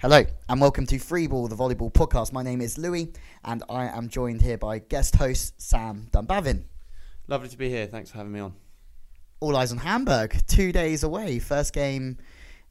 Hello, and welcome to Freeball, the volleyball podcast. My name is Louis, and I am joined here by guest host Sam Dunbavin. Lovely to be here. Thanks for having me on. All eyes on Hamburg, two days away. First game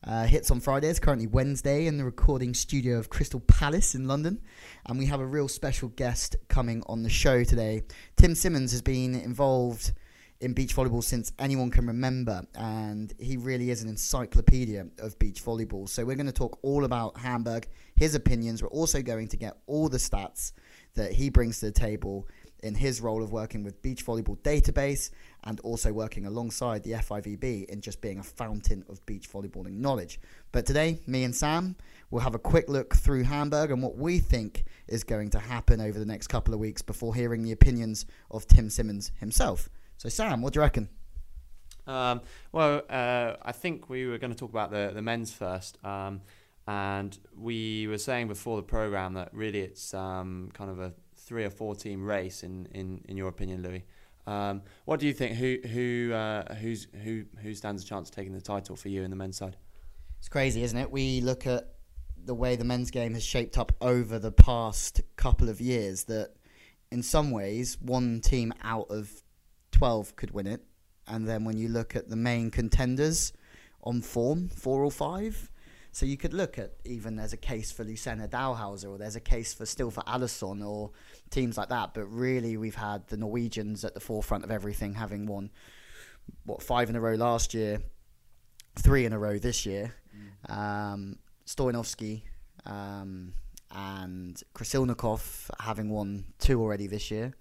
uh, hits on Friday. It's currently Wednesday in the recording studio of Crystal Palace in London, and we have a real special guest coming on the show today. Tim Simmons has been involved in beach volleyball since anyone can remember, and he really is an encyclopedia of beach volleyball. So we're going to talk all about Hamburg, his opinions. We're also going to get all the stats that he brings to the table in his role of working with beach volleyball database and also working alongside the FIVB in just being a fountain of beach volleyballing knowledge. But today, me and Sam will have a quick look through Hamburg and what we think is going to happen over the next couple of weeks before hearing the opinions of Tim Simmons himself. So, Sam, what do you reckon? Um, well, uh, I think we were going to talk about the, the men's first. Um, and we were saying before the program that really it's um, kind of a three or four team race, in, in, in your opinion, Louis. Um, what do you think? Who who uh, who's who who stands a chance of taking the title for you in the men's side? It's crazy, isn't it? We look at the way the men's game has shaped up over the past couple of years. That in some ways, one team out of 12 could win it. And then when you look at the main contenders on form, four or five. So you could look at even there's a case for Lucena Dalhausser or there's a case for still for Alison or teams like that. But really, we've had the Norwegians at the forefront of everything, having won what five in a row last year, three in a row this year. Mm. Um, Stoyanovski um, and Krasilnikov having won two already this year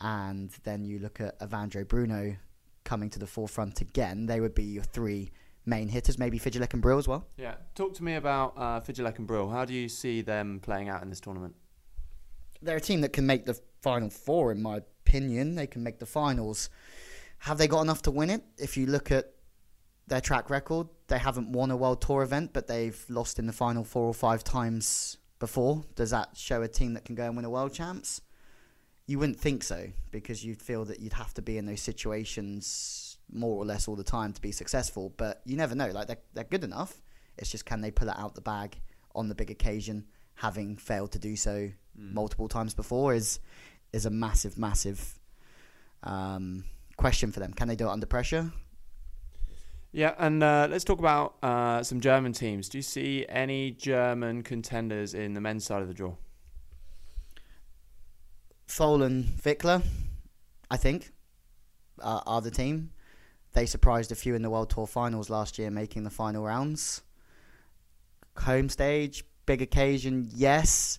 and then you look at Evandro Bruno coming to the forefront again, they would be your three main hitters, maybe Fijalek and Bryl as well. Yeah, talk to me about uh, and Bryl. How do you see them playing out in this tournament? They're a team that can make the final four, in my opinion. They can make the finals. Have they got enough to win it? If you look at their track record, they haven't won a World Tour event, but they've lost in the final four or five times before. Does that show a team that can go and win a World Champs? You wouldn't think so because you'd feel that you'd have to be in those situations more or less all the time to be successful. But you never know. Like they're they're good enough. It's just can they pull it out the bag on the big occasion, having failed to do so mm. multiple times before is is a massive, massive um, question for them. Can they do it under pressure? Yeah, and uh, let's talk about uh, some German teams. Do you see any German contenders in the men's side of the draw? Thole Wickler, I think, uh, are the team. They surprised a few in the World Tour finals last year, making the final rounds. Home stage, big occasion, yes.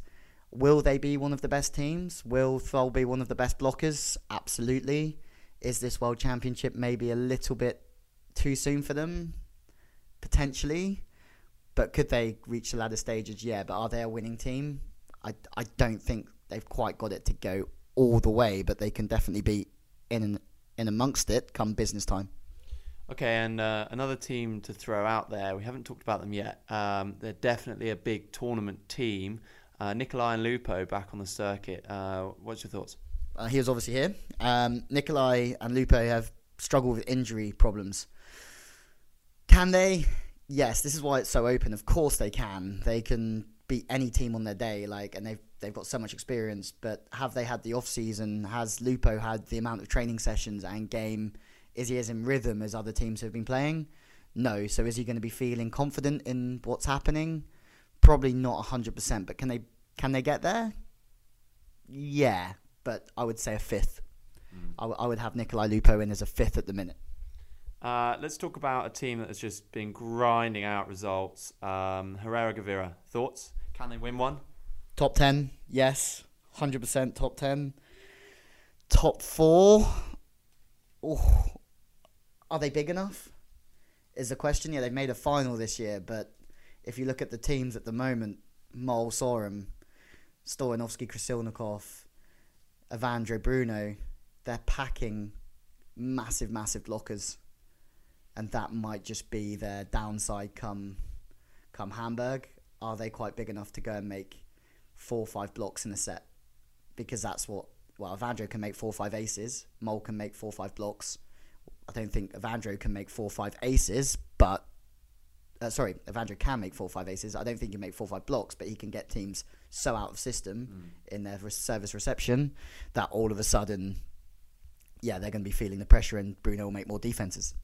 Will they be one of the best teams? Will Thole be one of the best blockers? Absolutely. Is this World Championship maybe a little bit too soon for them? Potentially. But could they reach the ladder stages? Yeah. But are they a winning team? I, I don't think they've quite got it to go all the way, but they can definitely be in in amongst it come business time. Okay, and uh, another team to throw out there. We haven't talked about them yet. Um, they're definitely a big tournament team. Uh, Nicolai and Lupo back on the circuit. Uh, what's your thoughts? Uh, he was obviously here. Um, Nicolai and Lupo have struggled with injury problems. Can they? Yes, this is why it's so open. Of course they can. They can beat any team on their day, like, and they've they've got so much experience. But have they had the off season? Has Lupo had the amount of training sessions and game? Is he as in rhythm as other teams have been playing? No. So is he going to be feeling confident in what's happening? Probably not hundred percent. But can they can they get there? Yeah, but I would say a fifth. Mm. I, w- I would have Nicolai Lupo in as a fifth at the minute. Uh, let's talk about a team that has just been grinding out results. Um, Herrera Gavira, thoughts? Can they win one? Top 10, yes. 100% top 10. Top 4. Oh, are they big enough? Is the question. Yeah, they've made a final this year, but if you look at the teams at the moment, Mol Sorum, Stoyanovski Krasilnikov, Evandro Bruno, they're packing massive, massive blockers. And that might just be their downside come come Hamburg. Are they quite big enough to go and make four or five blocks in a set because that's what well Evandro can make four or five aces, Mol can make four or five blocks. I don't think Evandro can make four or five aces, but Uh, sorry, Evandro can make four or five aces. I don't think he can make four or five blocks, but he can get teams so out of system Mm. in their service reception that all of a sudden, yeah, they're going to be feeling the pressure, and Bruno will make more defenses.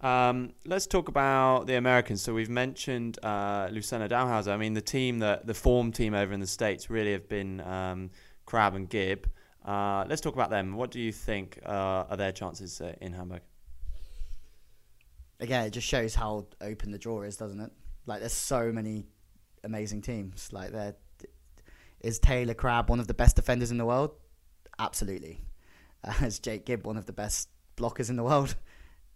Um, let's talk about the Americans. So we've mentioned uh, Lucena Dalhausser. I mean, the team that the form team over in the states really have been um, Crabb and Gibb. Uh, let's talk about them. What do you think uh, are their chances uh, in Hamburg? Again, it just shows how open the draw is, doesn't it? Like, there's so many amazing teams. Like, there is Taylor Crabb one of the best defenders in the world? Absolutely. Uh, is Jake Gibb one of the best blockers in the world?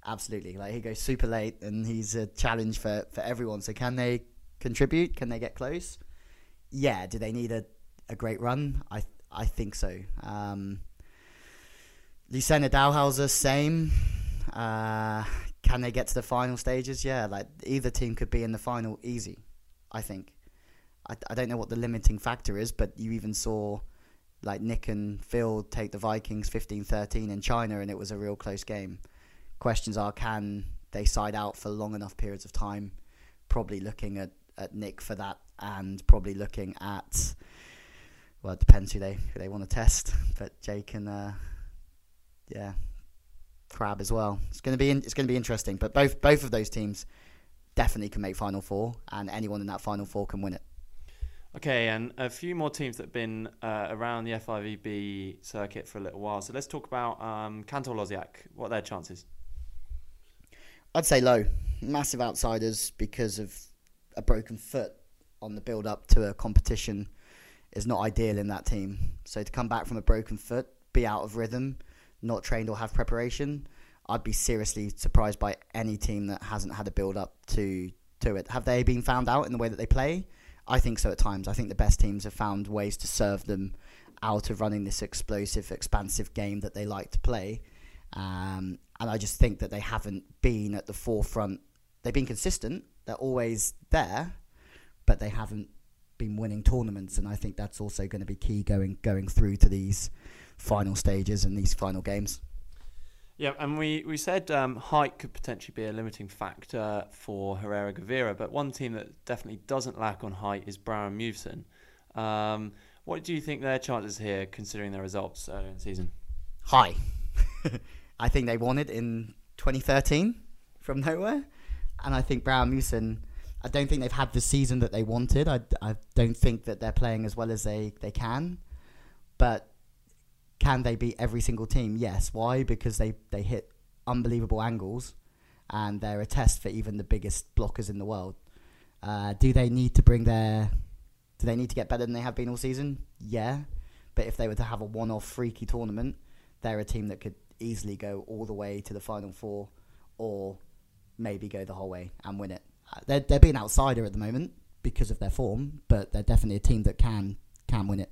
Absolutely. Like he goes super late and he's a challenge for, for everyone. So can they contribute? Can they get close? Yeah. Do they need a, a great run? I I think so. Um, Lucena Dalhausser, same. Uh, can they get to the final stages? Yeah. Like either team could be in the final easy. I think. I, I don't know what the limiting factor is, but you even saw like Nick and Phil take the Vikings 15-13 in China, and it was a real close game questions are can they side out for long enough periods of time? Probably looking at, at Nick for that, and probably looking at well, it depends who they who they want to test, but Jake and uh, yeah, Crabb as well. It's gonna be in, it's gonna be interesting, but both both of those teams definitely can make Final Four, and anyone in that Final Four can win it. Okay, and a few more teams that have been uh, around the FIVB circuit for a little while. So let's talk about um, Kantor Losiak. What are their chances? I'd say low, massive outsiders because of a broken foot on the build up to a competition is not ideal in that team. So to come back from a broken foot, be out of rhythm, not trained or have preparation, I'd be seriously surprised by any team that hasn't had a build up to to it. Have they been found out in the way that they play? I think so at times. I think the best teams have found ways to serve them out of running this explosive, expansive game that they like to play. Um, and I just think that they haven't been at the forefront. They've been consistent. They're always there, but they haven't been winning tournaments. And I think that's also going to be key going going through to these final stages and these final games. Yeah, and we, we said um, height could potentially be a limiting factor for Herrera Gavira, but one team that definitely doesn't lack on height is Brouwer Meeuwsen. Um, what do you think their chances here, considering their results earlier in the season? High. I think they won it in 2013 from nowhere. And I think Brouwer Meeuwsen, I don't think they've had the season that they wanted. I, I don't think that they're playing as well as they, they can. But can they beat every single team? Yes. Why? Because they, they hit unbelievable angles and they're a test for even the biggest blockers in the world. Uh, do they need to bring their. Do they need to get better than they have been all season? Yeah. But if they were to have a one off freaky tournament, they're a team that could easily go all the way to the final four or maybe go the whole way and win it. Uh, they're, they're being outsider at the moment because of their form, but they're definitely a team that can can win it.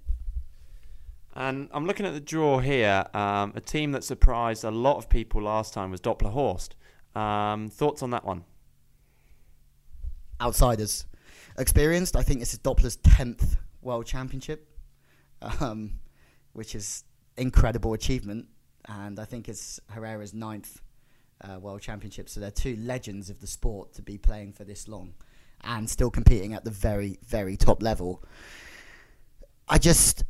And I'm looking at the draw here. Um, a team that surprised a lot of people last time was Doppler Horst. Um, thoughts on that one? Outsiders. Experienced, I think this is Doppler's 10th World Championship, um, which is incredible achievement. And I think it's Herrera's ninth uh, World Championship. So they're two legends of the sport to be playing for this long and still competing at the very, very top level. I just.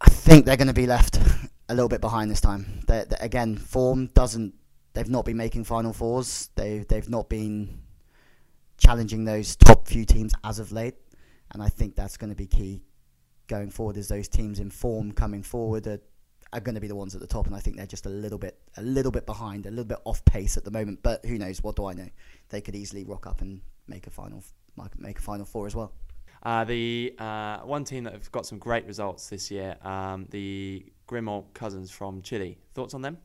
I think they're going to be left a little bit behind this time. They're, they're- again, form doesn't. They've not been making Final Fours. They they've not been challenging those top few teams as of late, and I think that's going to be key going forward. Is those teams in form coming forward are, are going to be the ones at the top, and I think they're just a little bit a little bit behind, a little bit off pace at the moment. But who knows? What do I know? They could easily rock up and make a final make a final four as well. Uh, the uh, one team that have got some great results this year, um, the Grimalt Cousins from Chile. Thoughts on them?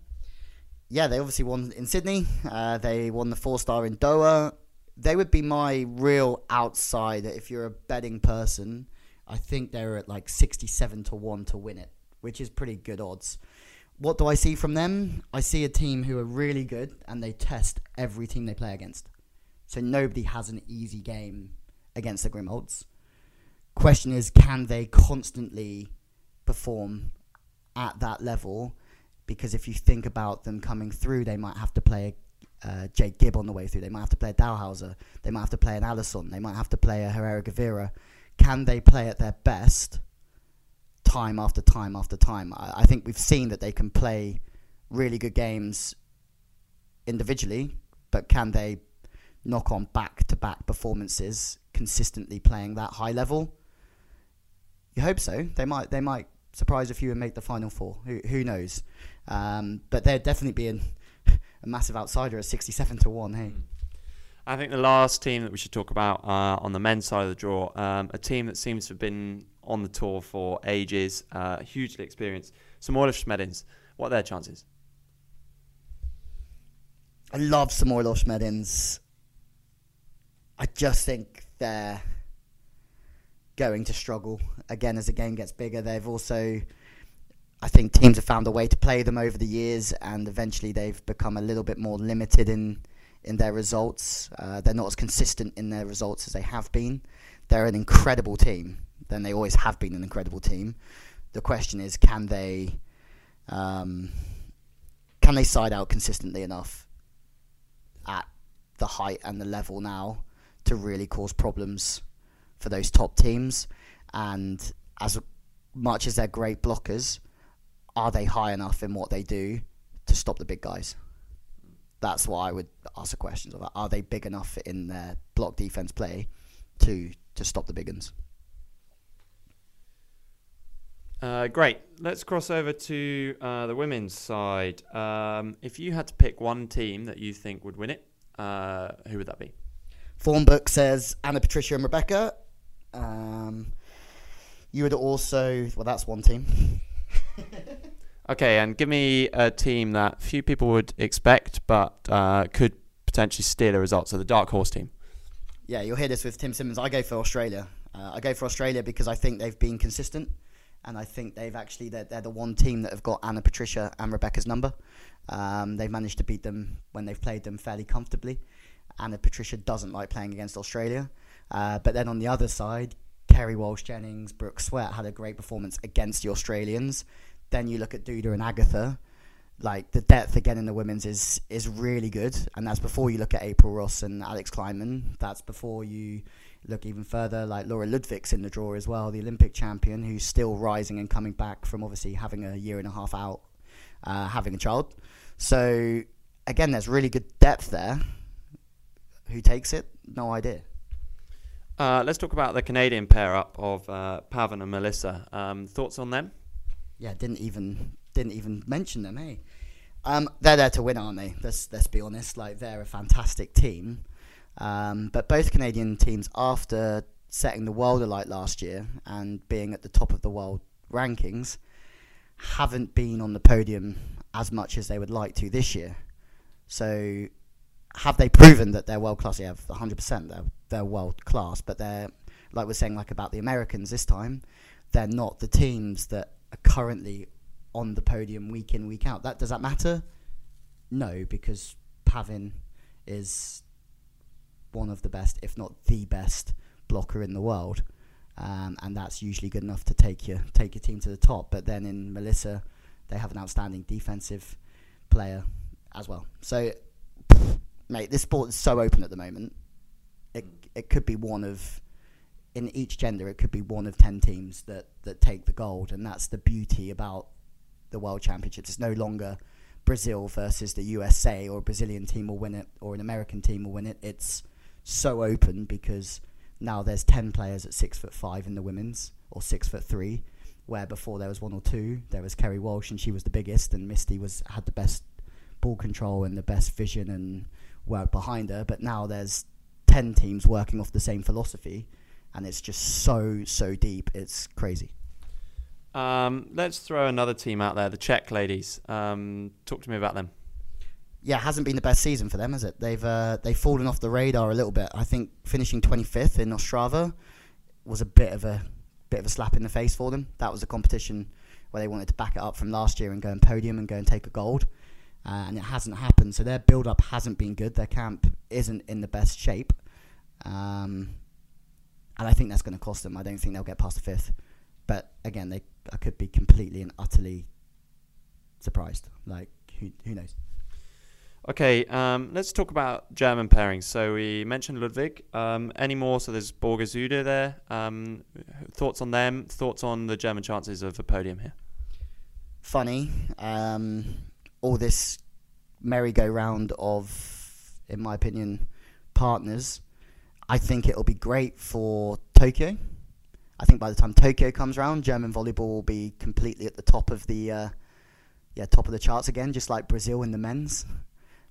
yeah, they obviously won in Sydney. Uh, they won the four star in Doha. They would be my real outsider if you're a betting person. I think they're at like 67 to 1 to win it, which is pretty good odds. What do I see from them? I see a team who are really good and they test every team they play against. So nobody has an easy game against the Grimalts. Question is, can they constantly perform at that level? because if you think about them coming through, they might have to play uh, Jake Gibb on the way through. They might have to play a Dalhausser. They might have to play an Alison. They might have to play a Herrera Gavira. Can they play at their best time after time after time? I, I think we've seen that they can play really good games individually, but can they knock on back to back performances consistently playing that high level? You hope so. They might they might surprise a few and make the final four. Who who knows? Um, but they're definitely being a massive outsider at sixty-seven to one. Hey. I think the last team that we should talk about uh, on the men's side of the draw, um, a team that seems to have been on the tour for ages, uh, hugely experienced, Samoilov Schmedins. What are their chances? I love Samoilov Schmedins. I just think they're going to struggle again as the game gets bigger. They've also, I think, teams have found a way to play them over the years, and eventually they've become a little bit more limited in in their results. Uh, they're not as consistent in their results as they have been. They're an incredible team. Then they always have been an incredible team. The question is, can they um, can they side out consistently enough at the height and the level now to really cause problems for those top teams. And as much as they're great blockers, are they high enough in what they do to stop the big guys? That's what I would ask the questions about. Are they big enough in their block defense play to to stop the big ones? Uh, great. Let's cross over to uh, the women's side. Um, if you had to pick one team that you think would win it, uh, who would that be? Formbook says Ana, Patricia, and Rebecca. Um, you would also, well, that's one team. okay, and give me a team that few people would expect, but uh, could potentially steal a result. So the dark horse team. Yeah, you'll hear this with Tim Simmons. I go for Australia. Uh, I go for Australia because I think they've been consistent, and I think they've actually they're, they're the one team that have got Ana, Patricia, and Rebecca's number. Um, they've managed to beat them when they've played them fairly comfortably. Ana Patricia doesn't like playing against Australia. Uh, but then on the other side, Kerri Walsh Jennings, Brooke Sweat had a great performance against the Australians. Then you look at Duda and Agatha. Like the depth again in the women's is is really good, and that's before you look at April Ross and Alix Klineman. That's before you look even further, like Laura Ludwig's in the draw as well, the Olympic champion, who's still rising and coming back from obviously having a year and a half out, uh, having a child. So again, there's really good depth there. Who takes it? No idea. Uh, let's talk about the Canadian pair up of uh, Pavan and Melissa. Um, thoughts on them? Yeah, didn't even didn't even mention them. Hey, um, they're there to win, aren't they? Let's let's be honest. Like they're a fantastic team. Um, but both Canadian teams, after setting the world alight last year and being at the top of the world rankings, haven't been on the podium as much as they would like to this year. So have they proven that they're world class? Yeah, 100%. They're, they're world class, but they're, like we're saying, like about the Americans this time, they're not the teams that are currently on the podium week in, week out. That Does that matter? No, because Pavan is one of the best, if not the best, blocker in the world. Um, and that's usually good enough to take your take your team to the top. But then in Melissa, they have an outstanding defensive player as well. So mate, this sport is so open at the moment. It it could be one of in each gender it could be one of 10 teams that that take the gold and that's the beauty about the world championships it's no longer brazil versus the usa or a brazilian team will win it or an american team will win it it's so open because now there's 10 players at six foot five in the women's or six foot three where before there was one or two there was kerri walsh and she was the biggest and misty was had the best ball control and the best vision and work behind her. But now there's 10 teams working off the same philosophy, and it's just so, so deep. It's crazy. Um, let's throw another team out there, the Czech ladies. Um, talk to me about them. Yeah, hasn't been the best season for them, has it? They've uh, they've fallen off the radar a little bit. I think finishing 25th in Ostrava was a bit of a bit of a slap in the face for them. That was a competition where they wanted to back it up from last year and go and podium and go and take a gold uh, and it hasn't happened. So their build up hasn't been good. Their camp isn't in the best shape, um, and I think that's going to cost them. I don't think they'll get past the fifth. But again, they I could be completely and utterly surprised. Like who who knows? Okay, um, let's talk about German pairings. So we mentioned Ludwig. Um, any more? So there's Borger Sude there. Um, thoughts on them? Thoughts on the German chances of a podium here? Funny. Um, all this merry-go-round of, in my opinion, partners. I think it'll be great for Tokyo. I think by the time Tokyo comes around, German volleyball will be completely at the top of the uh, yeah top of the charts again, just like Brazil in the men's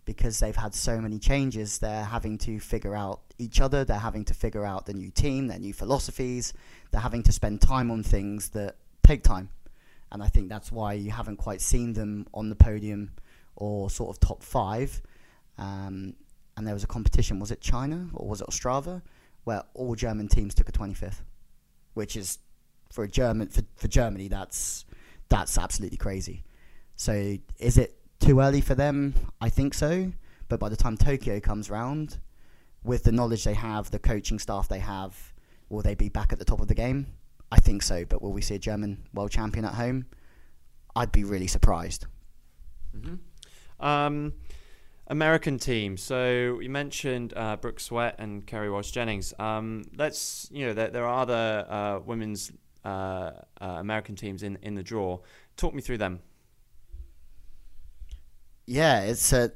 because they've had so many changes. They're having to figure out each other, they're having to figure out the new team, their new philosophies, they're having to spend time on things that take time. And I think that's why you haven't quite seen them on the podium or sort of top five. Um, and there was a competition, was it China or was it Ostrava, where all German teams took a 25th, which is for a German for, for Germany that's that's absolutely crazy. So is it too early for them? I think so. But by the time Tokyo comes round, with the knowledge they have, the coaching staff they have, will they be back at the top of the game? I think so. But will we see a German world champion at home? I'd be really surprised. Mm-hmm. Um, American team. So you mentioned uh, Brooke Sweat and Kerri Walsh Jennings. Um, let's you know there, there are other uh, women's uh, uh, American teams in in the draw. Talk me through them yeah, it's a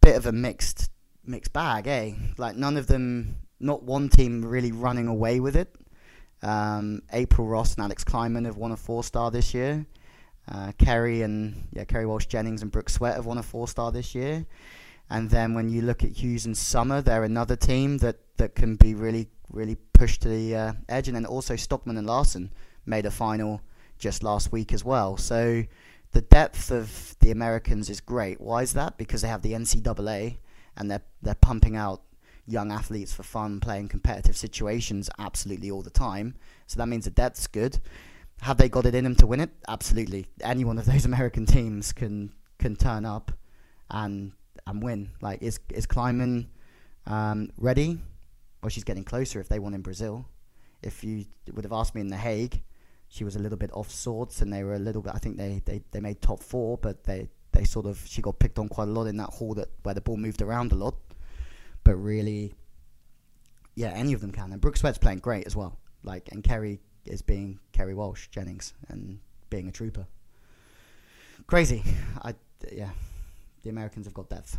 bit of a mixed mixed bag, eh? Like none of them, not one team really running away with it. Um, April Ross and Alix Klineman have won a four star this year. Uh, Kerri and yeah, Kerri Walsh Jennings and Brooke Sweat have won a four star this year. And then when you look at Hughes and Summer, they're another team that, that can be really really pushed to the uh, edge. And then also Stockman and Larsen made a final just last week as well. So the depth of the Americans is great. Why is that? Because they have the NCAA and they're they're pumping out young athletes for fun, playing competitive situations absolutely all the time. So that means the depth's good. Have they got it in them to win it? Absolutely. Any one of those American teams can can turn up and and win. Like is is Klineman um, ready? Well, she's getting closer. If they won in Brazil, if you would have asked me in the Hague, she was a little bit off sorts, and they were a little bit. I think they, they, they made top four, but they, they sort of she got picked on quite a lot in that hall that where the ball moved around a lot. But really, yeah, any of them can. And Brooke Sweat's playing great as well. Like and Kerri is being Kerri Walsh Jennings and being a trooper. Crazy. I yeah, the Americans have got depth.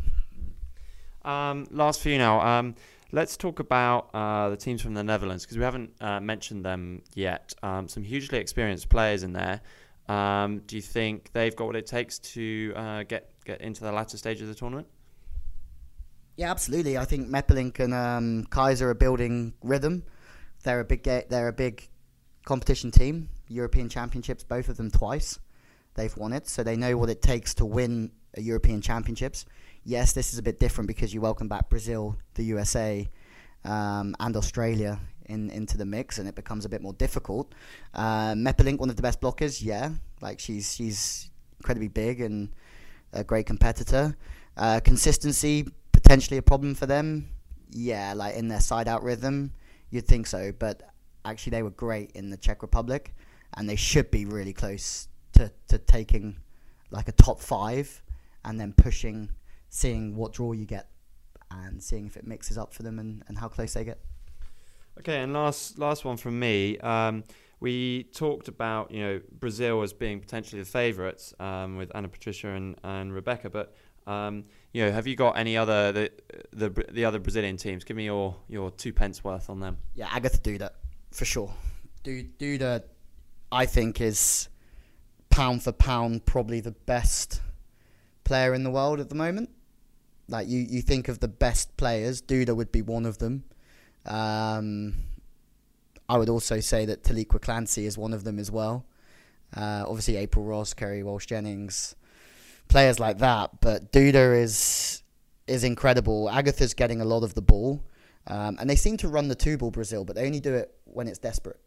Um, last few now. Um, Let's talk about uh, the teams from the Netherlands because we haven't uh, mentioned them yet. Um, some hugely experienced players in there. Um, do you think they've got what it takes to uh, get get into the latter stage of the tournament? Yeah, absolutely. I think Meppelink and um, Keizer are building rhythm. They're a big they're a big competition team. European Championships, both of them twice. They've won it, so they know what it takes to win a European Championships yes, this is a bit different because you welcome back Brazil, the USA, um, and Australia in into the mix, and it becomes a bit more difficult. Uh, Meppelink, one of the best blockers, yeah, like she's she's incredibly big and a great competitor. Uh, consistency potentially a problem for them, yeah, like in their side out rhythm, you'd think so, but actually they were great in the Czech Republic, and they should be really close to to taking like a top five, and then pushing seeing what draw you get and seeing if it mixes up for them and, and how close they get. Okay, and last last one from me. Um, we talked about you know Brazil as being potentially the favourites um, with Ana Patricia and, and Rebecca, but um, you know have you got any other the, the the other Brazilian teams? Give me your your two pence worth on them. Yeah, Agatha Duda for sure. Duda, I think is pound for pound probably the best player in the world at the moment. Like you, you think of the best players, Duda would be one of them. Um, I would also say that Taliqua Clancy is one of them as well. Uh, obviously, April Ross, Kerri Walsh Jennings, players like that. But Duda is is incredible. Agatha's getting a lot of the ball, um, and they seem to run the two ball Brazil, but they only do it when it's desperate.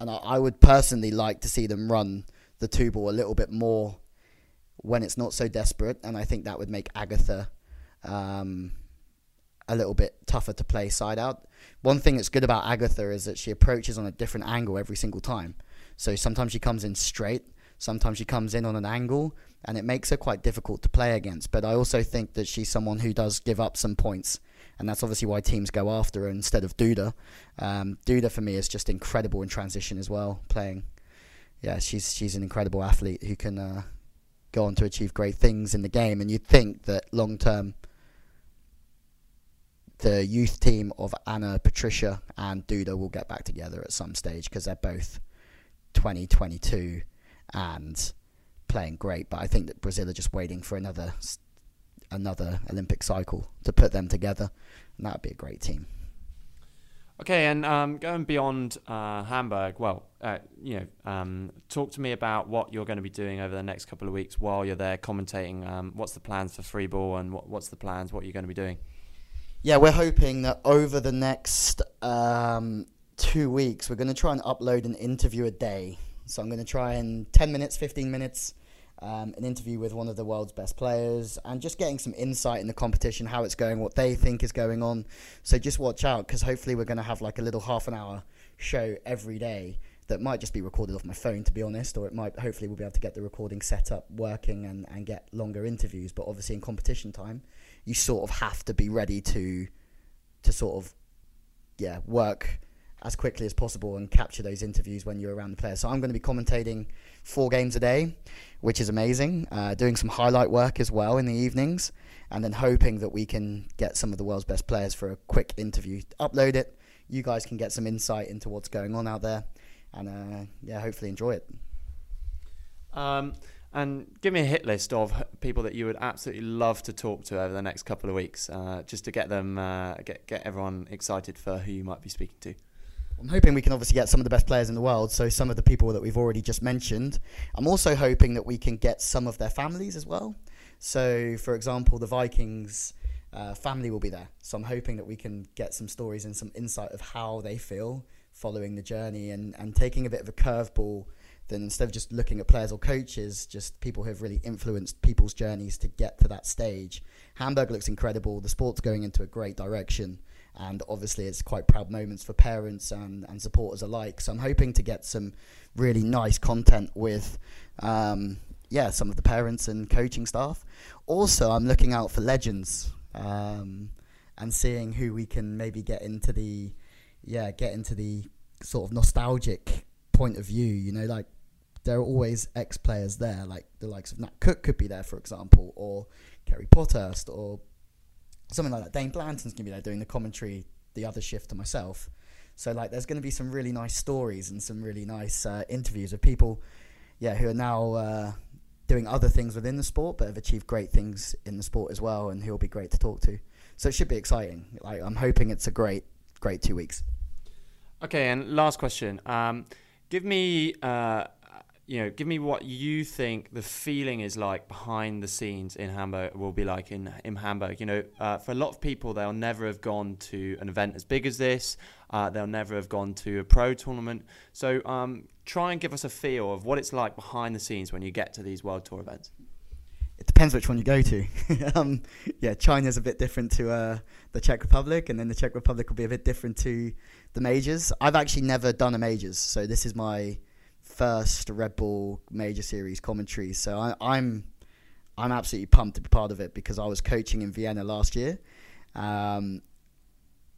And I, I would personally like to see them run the two ball a little bit more when it's not so desperate, and I think that would make Agatha um, a little bit tougher to play side out. One thing that's good about Agatha is that she approaches on a different angle every single time. So sometimes she comes in straight, Sometimes she comes in on an angle, and it makes her quite difficult to play against. But I also think that she's someone who does give up some points, and that's obviously why teams go after her instead of Duda. Um, Duda for me is just incredible in transition as well, playing. Yeah, she's she's an incredible athlete who can uh, go on to achieve great things in the game, and you'd think that long term the youth team of Ana, Patricia, and Duda will get back together at some stage because they're both 2022 and playing great. But I think that Brazil are just waiting for another another Olympic cycle to put them together, and that would be a great team. Okay, and um, going beyond uh, Hamburg, well, uh, you know, um, talk to me about what you're going to be doing over the next couple of weeks while you're there commentating. Um, what's the plans for free ball, and what, what's the plans? What you're going to be doing? Yeah, we're hoping that over the next um, two weeks, we're going to try and upload an interview a day. So I'm going to try in 10 minutes, 15 minutes, um, an interview with one of the world's best players and just getting some insight in the competition, how it's going, what they think is going on. So just watch out because hopefully we're going to have like a little half an hour show every day that might just be recorded off my phone to be honest or it might hopefully we'll be able to get the recording set up working and, and get longer interviews but obviously in competition time you sort of have to be ready to to sort of yeah work as quickly as possible and capture those interviews when you're around the players. So I'm going to be commentating four games a day, which is amazing. Uh, doing some highlight work as well in the evenings, and then hoping that we can get some of the world's best players for a quick interview. Upload it. You guys can get some insight into what's going on out there, and uh, yeah, hopefully enjoy it. Um, and give me a hit list of people that you would absolutely love to talk to over the next couple of weeks, uh, just to get them, uh, get get everyone excited for who you might be speaking to. I'm hoping we can obviously get some of the best players in the world, so some of the people that we've already just mentioned. I'm also hoping that we can get some of their families as well. So, for example, the Vikings uh, family will be there. So, I'm hoping that we can get some stories and some insight of how they feel following the journey and, and taking a bit of a curveball then instead of just looking at players or coaches, just people who have really influenced people's journeys to get to that stage. Hamburg looks incredible. The sport's going into a great direction. And obviously, it's quite proud moments for parents and, and supporters alike. So I'm hoping to get some really nice content with, um, yeah, some of the parents and coaching staff. Also, I'm looking out for legends um, and seeing who we can maybe get into the, yeah, get into the sort of nostalgic point of view. You know, like there are always ex players there, like the likes of Nat Cook could be there, for example, or Kerri Pottharst, or something like that. Dain Blanton's gonna be there doing the commentary, the other shift to myself. So like, there's to be some really nice stories and some really nice uh, interviews of people, yeah, who are now uh, doing other things within the sport, but have achieved great things in the sport as well, and who will be great to talk to. So it should be exciting. Like, I'm hoping it's a great, great two weeks. Okay, and last question. Um, give me uh, you know, give me what you think the feeling is like behind the scenes in Hamburg will be like in in Hamburg. You know, uh, for a lot of people, they'll never have gone to an event as big as this. Uh, they'll never have gone to a pro tournament. So, um, try and give us a feel of what it's like behind the scenes when you get to these World Tour events. It depends which one you go to. um, yeah, China's a bit different to uh, the Czech Republic, and then the Czech Republic will be a bit different to the majors. I've actually never done a majors, so this is my first Red Bull Major Series commentary. So I, I'm I'm absolutely pumped to be part of it because I was coaching in Vienna last year, um,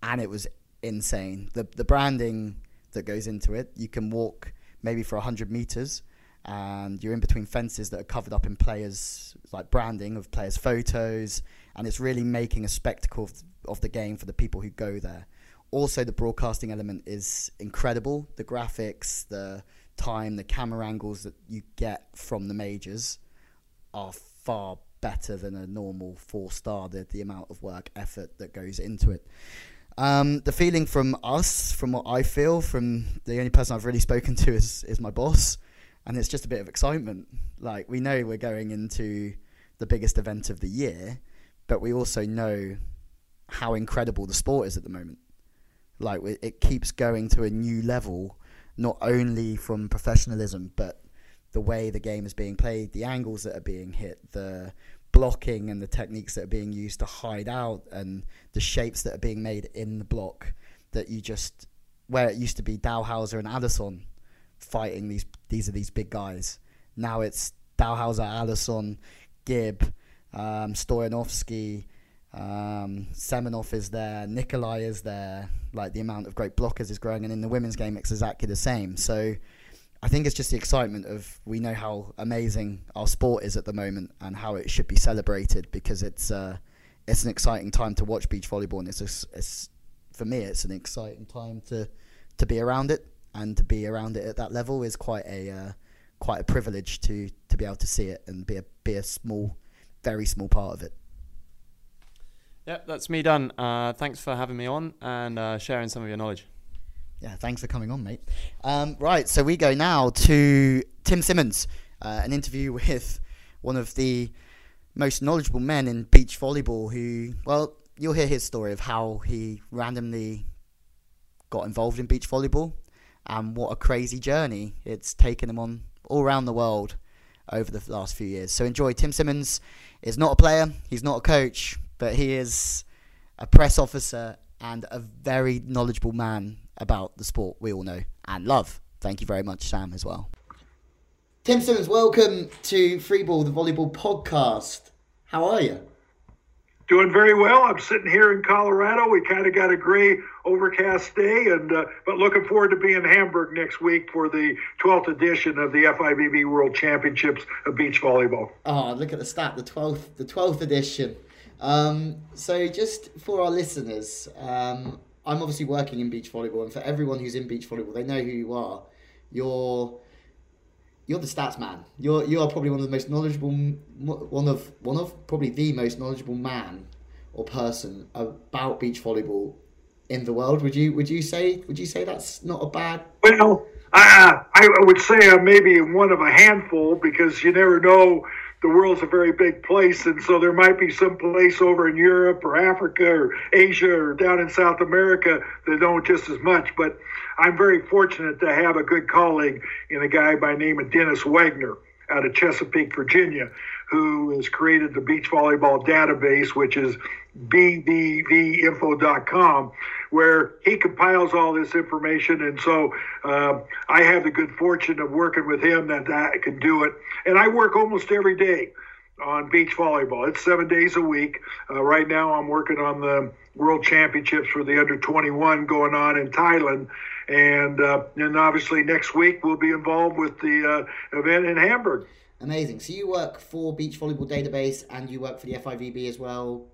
and it was insane. The the branding that goes into it. You can walk maybe for hundred meters, and you're in between fences that are covered up in players like branding of players' photos, and it's really making a spectacle of, of the game for the people who go there. Also, the broadcasting element is incredible. The graphics, the time, the camera angles that you get from the majors are far better than a normal four star. The, the amount of work, effort that goes into it. Um, the feeling from us, from what I feel, from the only person I've really spoken to is, is my boss, and it's just a bit of excitement. Like, we know we're going into the biggest event of the year, but we also know how incredible the sport is at the moment. Like, it keeps going to a new level not only from professionalism, but the way the game is being played, the angles that are being hit, the blocking and the techniques that are being used to hide out, and the shapes that are being made in the block. That you just where it used to be Dalhausser and Alison fighting these these are these big guys. now it's Dalhausser, Alison, Gibb, um, Stoyanovsky, um, Semenov is there, Nicolai is there. Like the amount of great blockers is growing, and in the women's game, it's exactly the same. So I think it's just the excitement of we know how amazing our sport is at the moment and how it should be celebrated because it's uh, it's an exciting time to watch beach volleyball, and it's, a, it's for me, it's an exciting time to to be around it and to be around it at that level is quite a uh, quite a privilege to to be able to see it and be a be a small, very small part of it. Yep, that's me done. Uh, thanks for having me on and uh, sharing some of your knowledge. Yeah, thanks for coming on, mate. Um, right, so we go now to Tim Simmons, uh, an interview with one of the most knowledgeable men in beach volleyball. Who, well, you'll hear his story of how he randomly got involved in beach volleyball and what a crazy journey it's taken him on all around the world over the last few years. So enjoy. Tim Simmons is not a player, he's not a coach, but he is a press officer and a very knowledgeable man about the sport we all know and love. Thank you very much, Sam, as well. Tim Simmons, welcome to Freeball, the volleyball podcast. How are you? Doing very well. I'm sitting here in Colorado. We kind of got a gray, overcast day, and uh, but looking forward to being in Hamburg next week for the 12th edition of the FIVB World Championships of Beach Volleyball. Oh, look at the stat, the 12th, the 12th edition. Um, so, just for our listeners, um, I'm obviously working in beach volleyball, and for everyone who's in beach volleyball, they know who you are. You're you're the stats man. You're you are probably one of the most knowledgeable, one of one of probably the most knowledgeable man or person about beach volleyball in the world. Would you would you say would you say that's not a bad? Well, uh, I would say I'm maybe one of a handful because you never know the world's a very big place, and so there might be some place over in Europe or Africa or Asia or down in South America that know just as much. But I'm very fortunate to have a good colleague in a guy by name of Dennis Wagner out of Chesapeake, Virginia, who has created the beach volleyball database, which is bvbinfo.com, where he compiles all this information. And so uh, I have the good fortune of working with him that I can do it. And I work almost every day on beach volleyball. It's seven days a week. Uh, right now, I'm working on the World Championships for the under 21 going on in Thailand. And uh, and obviously next week we'll be involved with the uh, event in Hamburg. Amazing. So you work for Beach Volleyball Database and you work for the FIVB as well.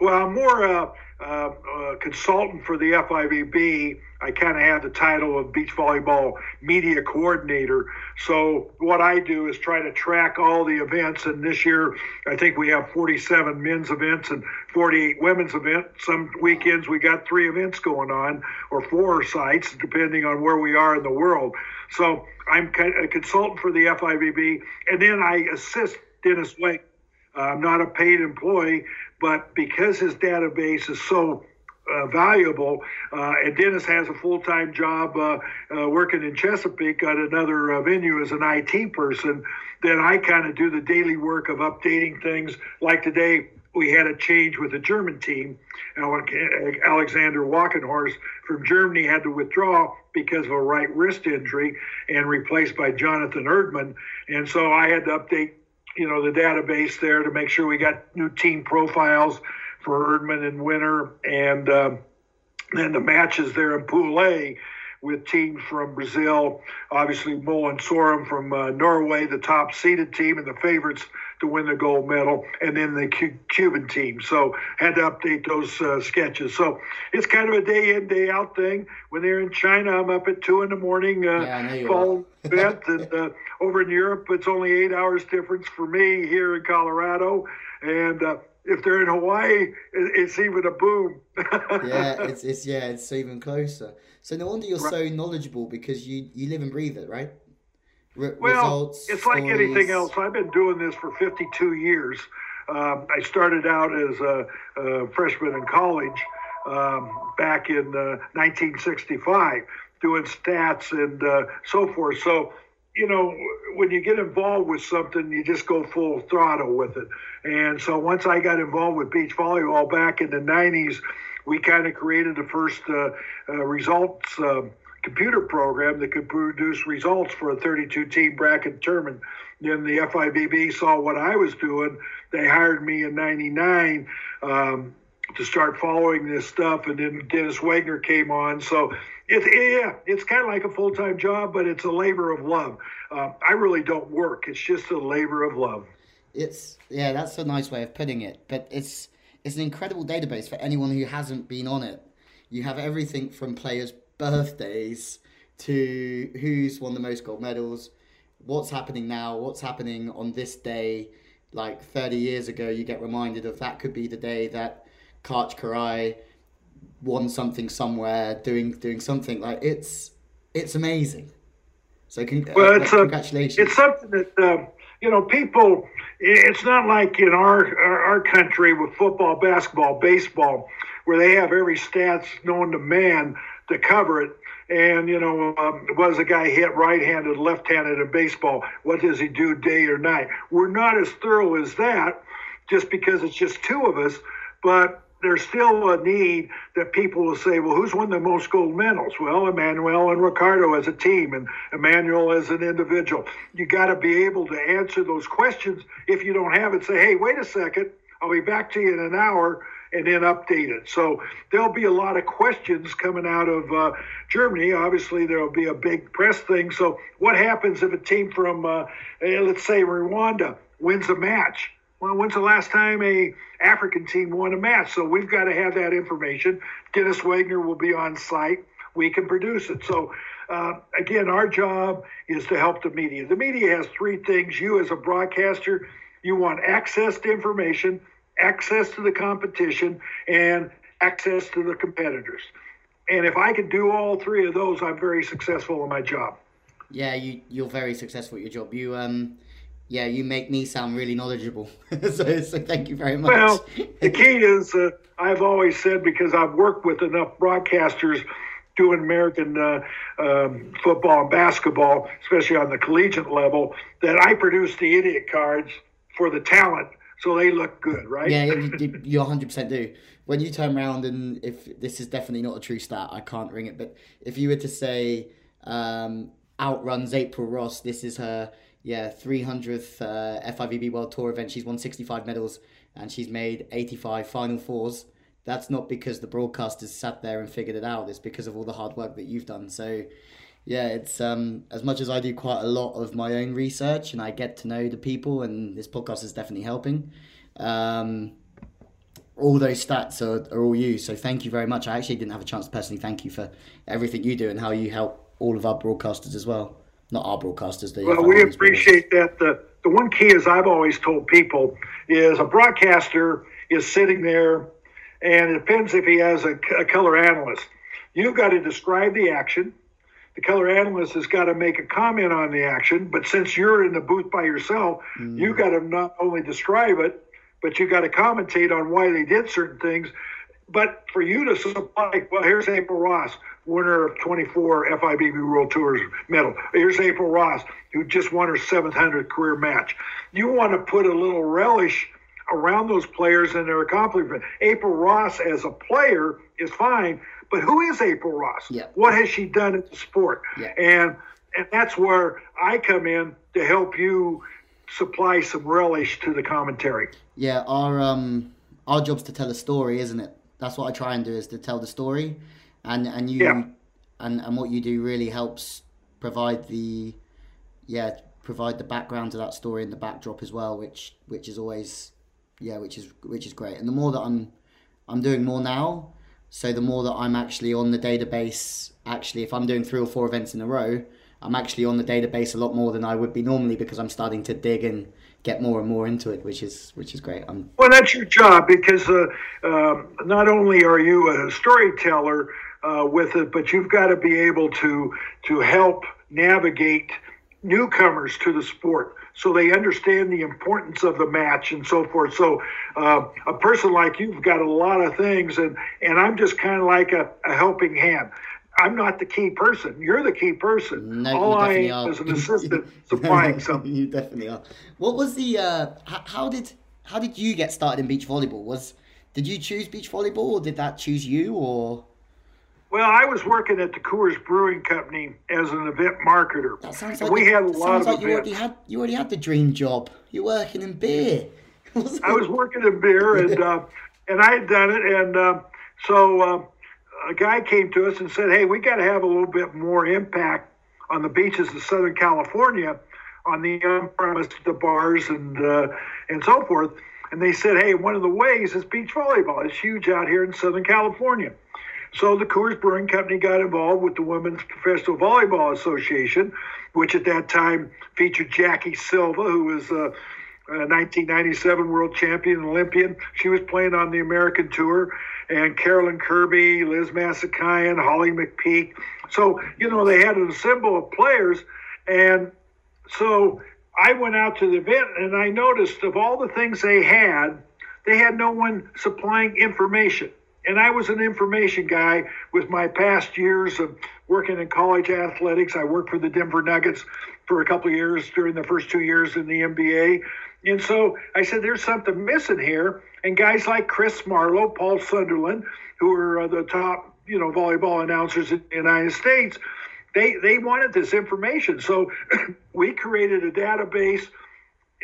Well, I'm more a, a consultant for the FIVB. I kind of have the title of beach volleyball media coordinator. So what I do is try to track all the events. And this year, I think we have 47 men's events and 48 women's events. Some weekends we got three events going on, or four sites, depending on where we are in the world. So I'm a consultant for the FIVB, and then I assist Dennis Wake. Uh, I'm not a paid employee, but because his database is so uh, valuable, uh, and Dennis has a full time job uh, uh, working in Chesapeake at another uh, venue as an IT person, then I kind of do the daily work of updating things. Like today, we had a change with the German team. Alexander Walkenhorst from Germany had to withdraw because of a right wrist injury and replaced by Jonathan Erdmann. And so I had to update you know, the database there to make sure we got new team profiles for Erdmann and Winter, and um, then the matches there in Pool A with teams from Brazil, obviously Mol Sorum from uh, Norway, the top seeded team and the favorites to win the gold medal, and then the Cuban team. So had to update those uh, sketches. So it's kind of a day in day out thing. When they're in China, I'm up at two in the morning, uh, yeah, event, and uh, over in Europe, it's only eight hours difference for me here in Colorado, and uh, if they're in Hawaii, it's even a boom. yeah, it's, it's yeah, it's even closer. So no wonder you're right. so knowledgeable because you you live and breathe it, right? Re- well, results, it's stories. like anything else. I've been doing this for 52 years. Um, I started out as a, a freshman in college um, back in uh, 1965, doing stats and uh, so forth. So you know, when you get involved with something, you just go full throttle with it. And so once I got involved with beach volleyball back in the 90s, we kind of created the first uh, uh, results uh, computer program that could produce results for a 32 team bracket tournament. Then the FIVB saw what I was doing. They hired me in 99 um, to start following this stuff. And then Dennis Wagner came on. So it's yeah, it's kind of like a full time job, but it's a labor of love. Uh, I really don't work; it's just a labor of love. It's yeah, that's a nice way of putting it. But it's it's an incredible database for anyone who hasn't been on it. You have everything from players' birthdays to who's won the most gold medals, what's happening now, what's happening on this day. Like 30 years ago, you get reminded of that could be the day that Karch Kiraly won something somewhere, doing doing something like it's it's amazing. So con- well, uh, it's congratulations. A, it's something that um, you know people. It's not like in our, our our country with football, basketball, baseball, where they have every stats known to man to cover it. And you know, um, was a guy hit right-handed, left-handed in baseball? What does he do day or night? We're not as thorough as that, just because it's just two of us. But there's still a need that people will say, well, who's won the most gold medals? Well, Emmanuel and Ricardo as a team, and Emmanuel as an individual. You got to be able to answer those questions. If you don't have it, say, hey, wait a second, I'll be back to you in an hour, and then update it. So there'll be a lot of questions coming out of uh, Germany. Obviously, there'll be a big press thing. So what happens if a team from, uh, eh, let's say, Rwanda wins a match? Well, when's the last time a African team won a match? So we've got to have that information. Dennis Wagner will be on site. We can produce it. So uh, again, our job is to help the media. The media has three things. You, as a broadcaster, you want access to information, access to the competition, and access to the competitors. And if I can do all three of those, I'm very successful in my job. Yeah, you you're very successful at your job. You um yeah, you make me sound really knowledgeable. so, so thank you very much. Well, the key is uh, I've always said because I've worked with enough broadcasters doing American uh, um, football and basketball, especially on the collegiate level, that I produce the idiot cards for the talent so they look good, right? Yeah, you, you 100% do. When you turn around and if this is definitely not a true stat, I can't ring it, but if you were to say um, outruns April Ross, this is her yeah, 300th uh, FIVB World Tour event. She's won 65 medals and she's made 85 Final Fours. That's not because the broadcasters sat there and figured it out. It's because of all the hard work that you've done. So, yeah, it's um, as much as I do quite a lot of my own research and I get to know the people, and this podcast is definitely helping. Um, all those stats are, are all you. So, thank you very much. I actually didn't have a chance to personally thank you for everything you do and how you help all of our broadcasters as well not our broadcasters. The well, we appreciate that. The the one key, as I've always told people, is a broadcaster is sitting there, and it depends if he has a, a color analyst. You've got to describe the action. The color analyst has got to make a comment on the action, but since you're in the booth by yourself, mm. you've got to not only describe it, but you got to commentate on why they did certain things. But for you to supply, well, here's April Ross winner of 24 FIVB World Tours medal. Here's April Ross, who just won her 700th career match. You want to put a little relish around those players and their accomplishment. April Ross as a player is fine, but who is April Ross? Yeah. What has she done in the sport? Yeah. And and that's where I come in to help you supply some relish to the commentary. Yeah, our um our job's to tell a story, isn't it? That's what I try and do is to tell the story and and you yeah. and and what you do really helps provide the yeah provide the background to that story and the backdrop as well, which which is always yeah which is which is great. And the more that I'm I'm doing more now, so the more that I'm actually on the database. Actually, if I'm doing three or four events in a row, I'm actually on the database a lot more than I would be normally because I'm starting to dig and get more and more into it, which is which is great. I'm... Well, that's your job because uh, um, not only are you a storyteller, uh, with it, but you've got to be able to to help navigate newcomers to the sport so they understand the importance of the match and so forth. So uh, a person like you've got a lot of things, and and I'm just kind of like a, a, helping hand. I'm not the key person. You're the key person. No, All I am is an assistant supplying something. You definitely are. What was the? Uh, how, how did how did you get started in beach volleyball? Was did you choose beach volleyball, or did that choose you, or? Well, I was working at the Coors Brewing Company as an event marketer. That sounds like we the- had a lot of like you already had you already had the dream job. You're working in beer. I was working in beer, and uh, and I had done it, and uh, so uh, a guy came to us and said, "Hey, we got to have a little bit more impact on the beaches of Southern California, on the on-premise, the bars, and uh, and so forth." And they said, "Hey, one of the ways is beach volleyball. It's huge out here in Southern California." So the Coors Brewing Company got involved with the Women's Professional Volleyball Association, which at that time featured Jackie Silva, who was a, a 1997 world champion and Olympian. She was playing on the American Tour, and Karolyn Kirby, Liz Masakayan, Holly McPeak. So you know they had an assemble of players, and so I went out to the event and I noticed of all the things they had, they had no one supplying information. And I was an information guy with my past years of working in college athletics. I worked for the Denver Nuggets for a couple of years during the first two years in the NBA. And so I said, there's something missing here. And guys like Chris Marlowe, Paul Sunderland, who are uh, the top, you know, volleyball announcers in the United States, they they wanted this information. So we created a database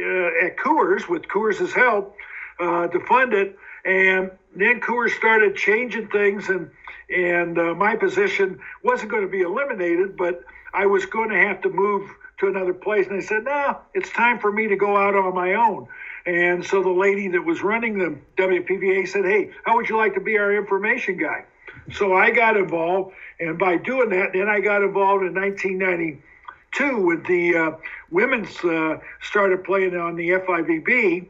uh, at Coors with Coors' help uh, to fund it, and then Coors started changing things, and and uh, my position wasn't going to be eliminated, but I was going to have to move to another place. And I said, no, it's time for me to go out on my own. And so the lady that was running the WPVA said, hey, how would you like to be our information guy? So I got involved, and by doing that, then I got involved in 1992 with the uh, women's uh, started playing on the FIVB,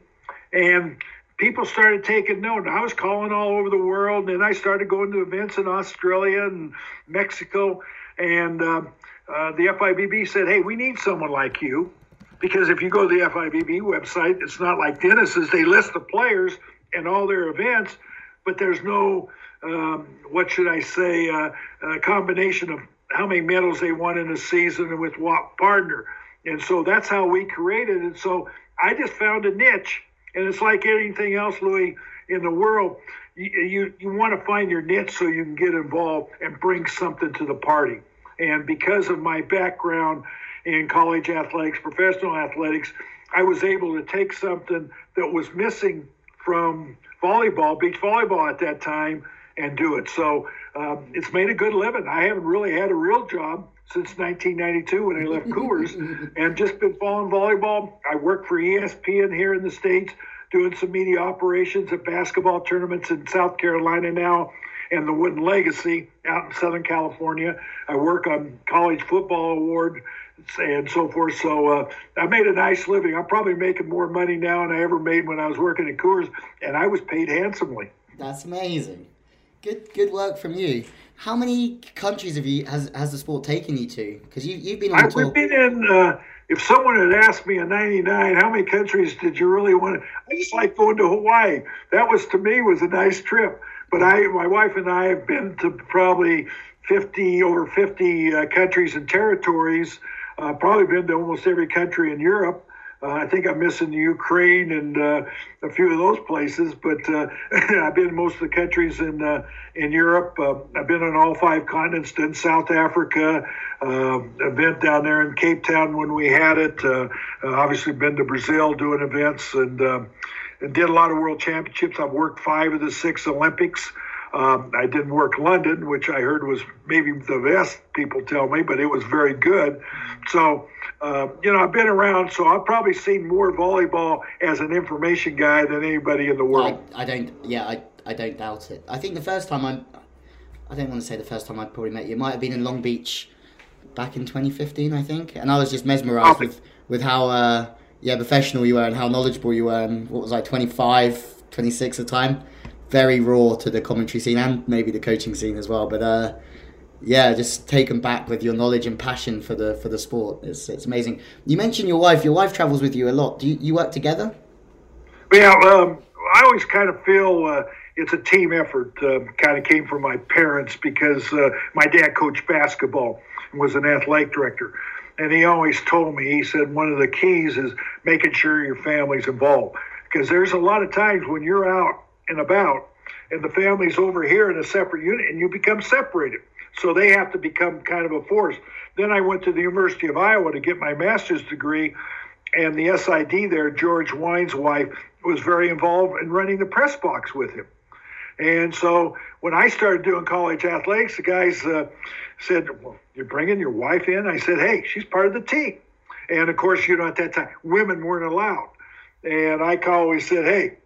and people started taking note. I was calling all over the world, and I started going to events in Australia and Mexico, and uh, uh, the FIVB said, "Hey, we need someone like you." Because if you go to the FIVB website, it's not like Dennis's. They list the players and all their events, but there's no um, what should I say, uh, a combination of how many medals they won in a season and with what partner. And so that's how we created it. So I just found a niche. And it's like anything else, Louis, in the world. You, you, you want to find your niche so you can get involved and bring something to the party. And because of my background in college athletics, professional athletics, I was able to take something that was missing from volleyball, beach volleyball at that time, and do it. So um, it's made a good living. I haven't really had a real job since 1992 when I left Coors, and just been following volleyball. I work for ESPN here in the states, doing some media operations at basketball tournaments in South Carolina now, and the Wooden Legacy out in Southern California. I work on college football award and so forth. So uh, I made a nice living. I'm probably making more money now than I ever made when I was working at Coors, and I was paid handsomely. That's amazing. Good good work from you. How many countries have you has has the sport taken you to? Because you you've been on I, tour. we've been in. Uh, if someone had asked me in '99, how many countries did you really want to? I just like going to Hawaii. That was to me was a nice trip. But I, my wife and I have been to probably 50 over 50 uh, countries and territories. Uh, probably been to almost every country in Europe. Uh, I think I'm missing Ukraine and uh, a few of those places, but uh, I've been in most of the countries in uh, in Europe. Uh, I've been on all five continents. Done South Africa, uh, event down there in Cape Town when we had it. Obviously, been to Brazil doing events and, um and did a lot of world championships. I've worked five of the six Olympics. Um, I didn't work London, which I heard was maybe the best, people tell me, but it was very good. So, uh, you know, I've been around, so I've probably seen more volleyball as an information guy than anybody in the world. I, I don't. Yeah, I, I don't doubt it. I think the first time I, I don't want to say the first time I probably met you. It might have been in Long Beach, back in 2015, I think. And I was just mesmerised Okay. with with how uh, yeah professional you were and how knowledgeable you were. And what was I 25, 26 at the time. Very raw to the commentary scene and maybe the coaching scene as well. But uh, yeah, just taken back with your knowledge and passion for the for the sport. It's it's amazing. You mentioned your wife. Your wife travels with you a lot. Do you, you work together? Yeah, um, I always kind of feel uh, it's a team effort. Uh, kind of came from my parents because uh, my dad coached basketball and was an athletic director. And he always told me, he said, one of the keys is making sure your family's involved. Because there's a lot of times when you're out and about, and the family's over here in a separate unit, and you become separated. So they have to become kind of a force. Then I went to the University of Iowa to get my master's degree, and the SID there, George Wine's wife, was very involved in running the press box with him. And so when I started doing college athletics, the guys uh, said, well, You're bringing your wife in? I said, Hey, she's part of the team. And of course, you know, at that time, women weren't allowed. And I always said, Hey,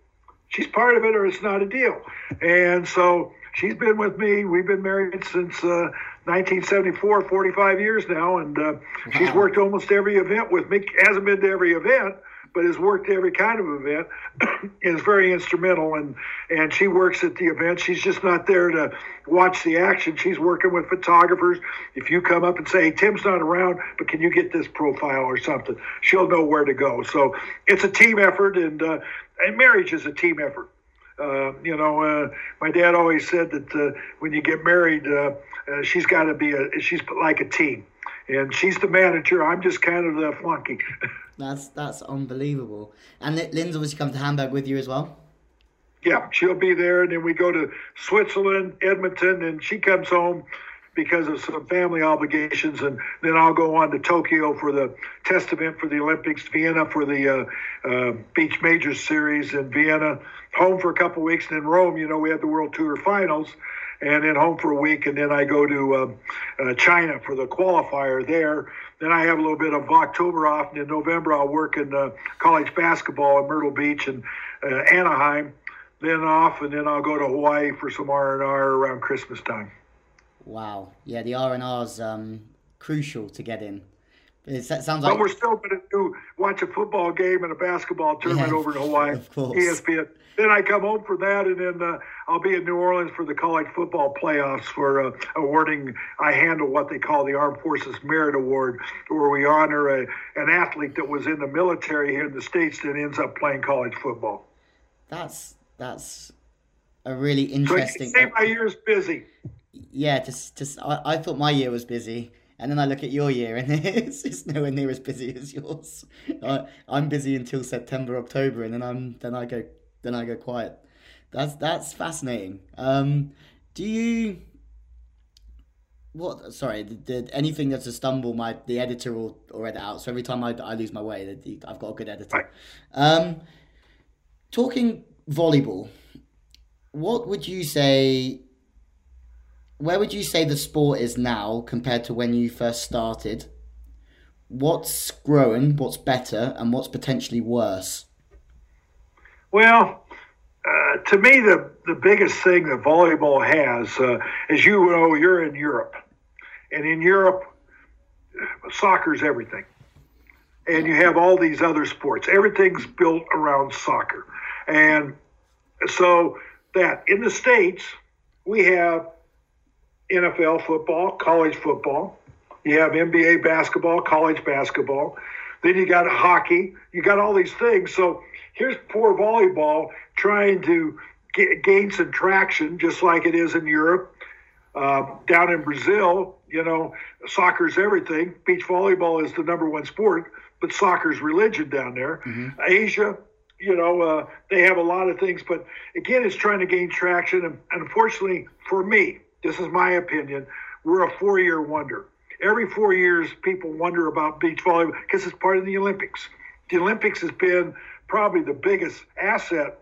she's part of it or it's not a deal. And so she's been with me. We've been married since uh, 1974, 45 years now. And uh, wow. she's worked almost every event with me. Hasn't been to every event, but has worked every kind of event, is very instrumental. And, and she works at the event. She's just not there to watch the action. She's working with photographers. If you come up and say, hey, Tim's not around, but can you get this profile or something? She'll know where to go. So it's a team effort, and, uh, and marriage is a team effort. Uh, you know, uh, my dad always said that uh, when you get married, uh, uh, she's got to be a she's like a team, and she's the manager. I'm just kind of the flunky. That's that's unbelievable. And Lynn's obviously come to Hamburg with you as well. Yeah, she'll be there, and then we go to Switzerland, Edmonton, and she comes home because of some family obligations, and then I'll go on to Tokyo for the test event for the Olympics, Vienna for the uh, uh, Beach Majors Series in Vienna, home for a couple weeks, and then Rome. You know, we had the World Tour Finals, and then home for a week, and then I go to um, uh, China for the qualifier there. Then I have a little bit of October off, and in November I'll work in uh, college basketball in Myrtle Beach and uh, Anaheim. Then off, and then I'll go to Hawaii for some R and R around Christmas time. Wow, yeah, the R and R is um, crucial to get in. It sounds like. But we're still going to do watch a football game and a basketball tournament yeah, over in Hawaii. Of course. ESPN then I come home for that, and then uh, I'll be in New Orleans for the college football playoffs for uh, awarding. I handle what they call the Armed Forces Merit Award, where we honor a, an athlete that was in the military here in the states that ends up playing college football. That's that's a really interesting. So say my year's busy. Yeah, just just I, I thought my year was busy. And then I look at your year, and it's, it's nowhere near as busy as yours. I, I'm busy until September, October, and then I'm then I go then I go quiet. That's that's fascinating. Um, do you? What? Sorry, did, did anything that's a stumble, my the editor will, will edit out. So every time I, I lose my way, I've got a good editor. Um, talking volleyball, what would you say? Where would you say the sport is now compared to when you first started? What's growing? What's better? And what's potentially worse? Well, uh, to me, the, the biggest thing that volleyball has, uh, as you know, you're in Europe. And in Europe, soccer's everything. And you have all these other sports. Everything's built around soccer. And so that in the States, we have NFL football, college football. You have NBA basketball, college basketball. Then you got hockey. You got all these things. So here's poor volleyball trying to get, gain some traction, just like it is in Europe. Uh, down in Brazil, you know, soccer's everything. Beach volleyball is the number one sport, but soccer's religion down there. Mm-hmm. Asia, you know, uh, they have a lot of things, but again, it's trying to gain traction. And, and unfortunately, for me, this is my opinion, we're a four year wonder. Every four years, people wonder about beach volleyball because it's part of the Olympics. The Olympics has been probably the biggest asset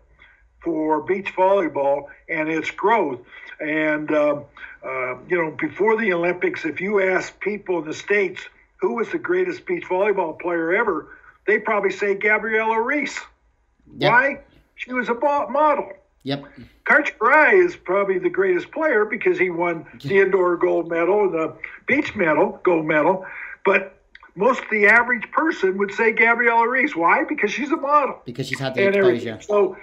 for beach volleyball and its growth. And, um, uh, you know, before the Olympics, if you ask people in the States who was the greatest beach volleyball player ever, they probably say Gabriela Reece. Yep. Why? She was a model. Yep. Karch Kiraly is probably the greatest player because he won the indoor gold medal and the beach medal, gold medal. But most of the average person would say Gabriela Reece. Why? Because she's a model. Because she's had the and exposure. So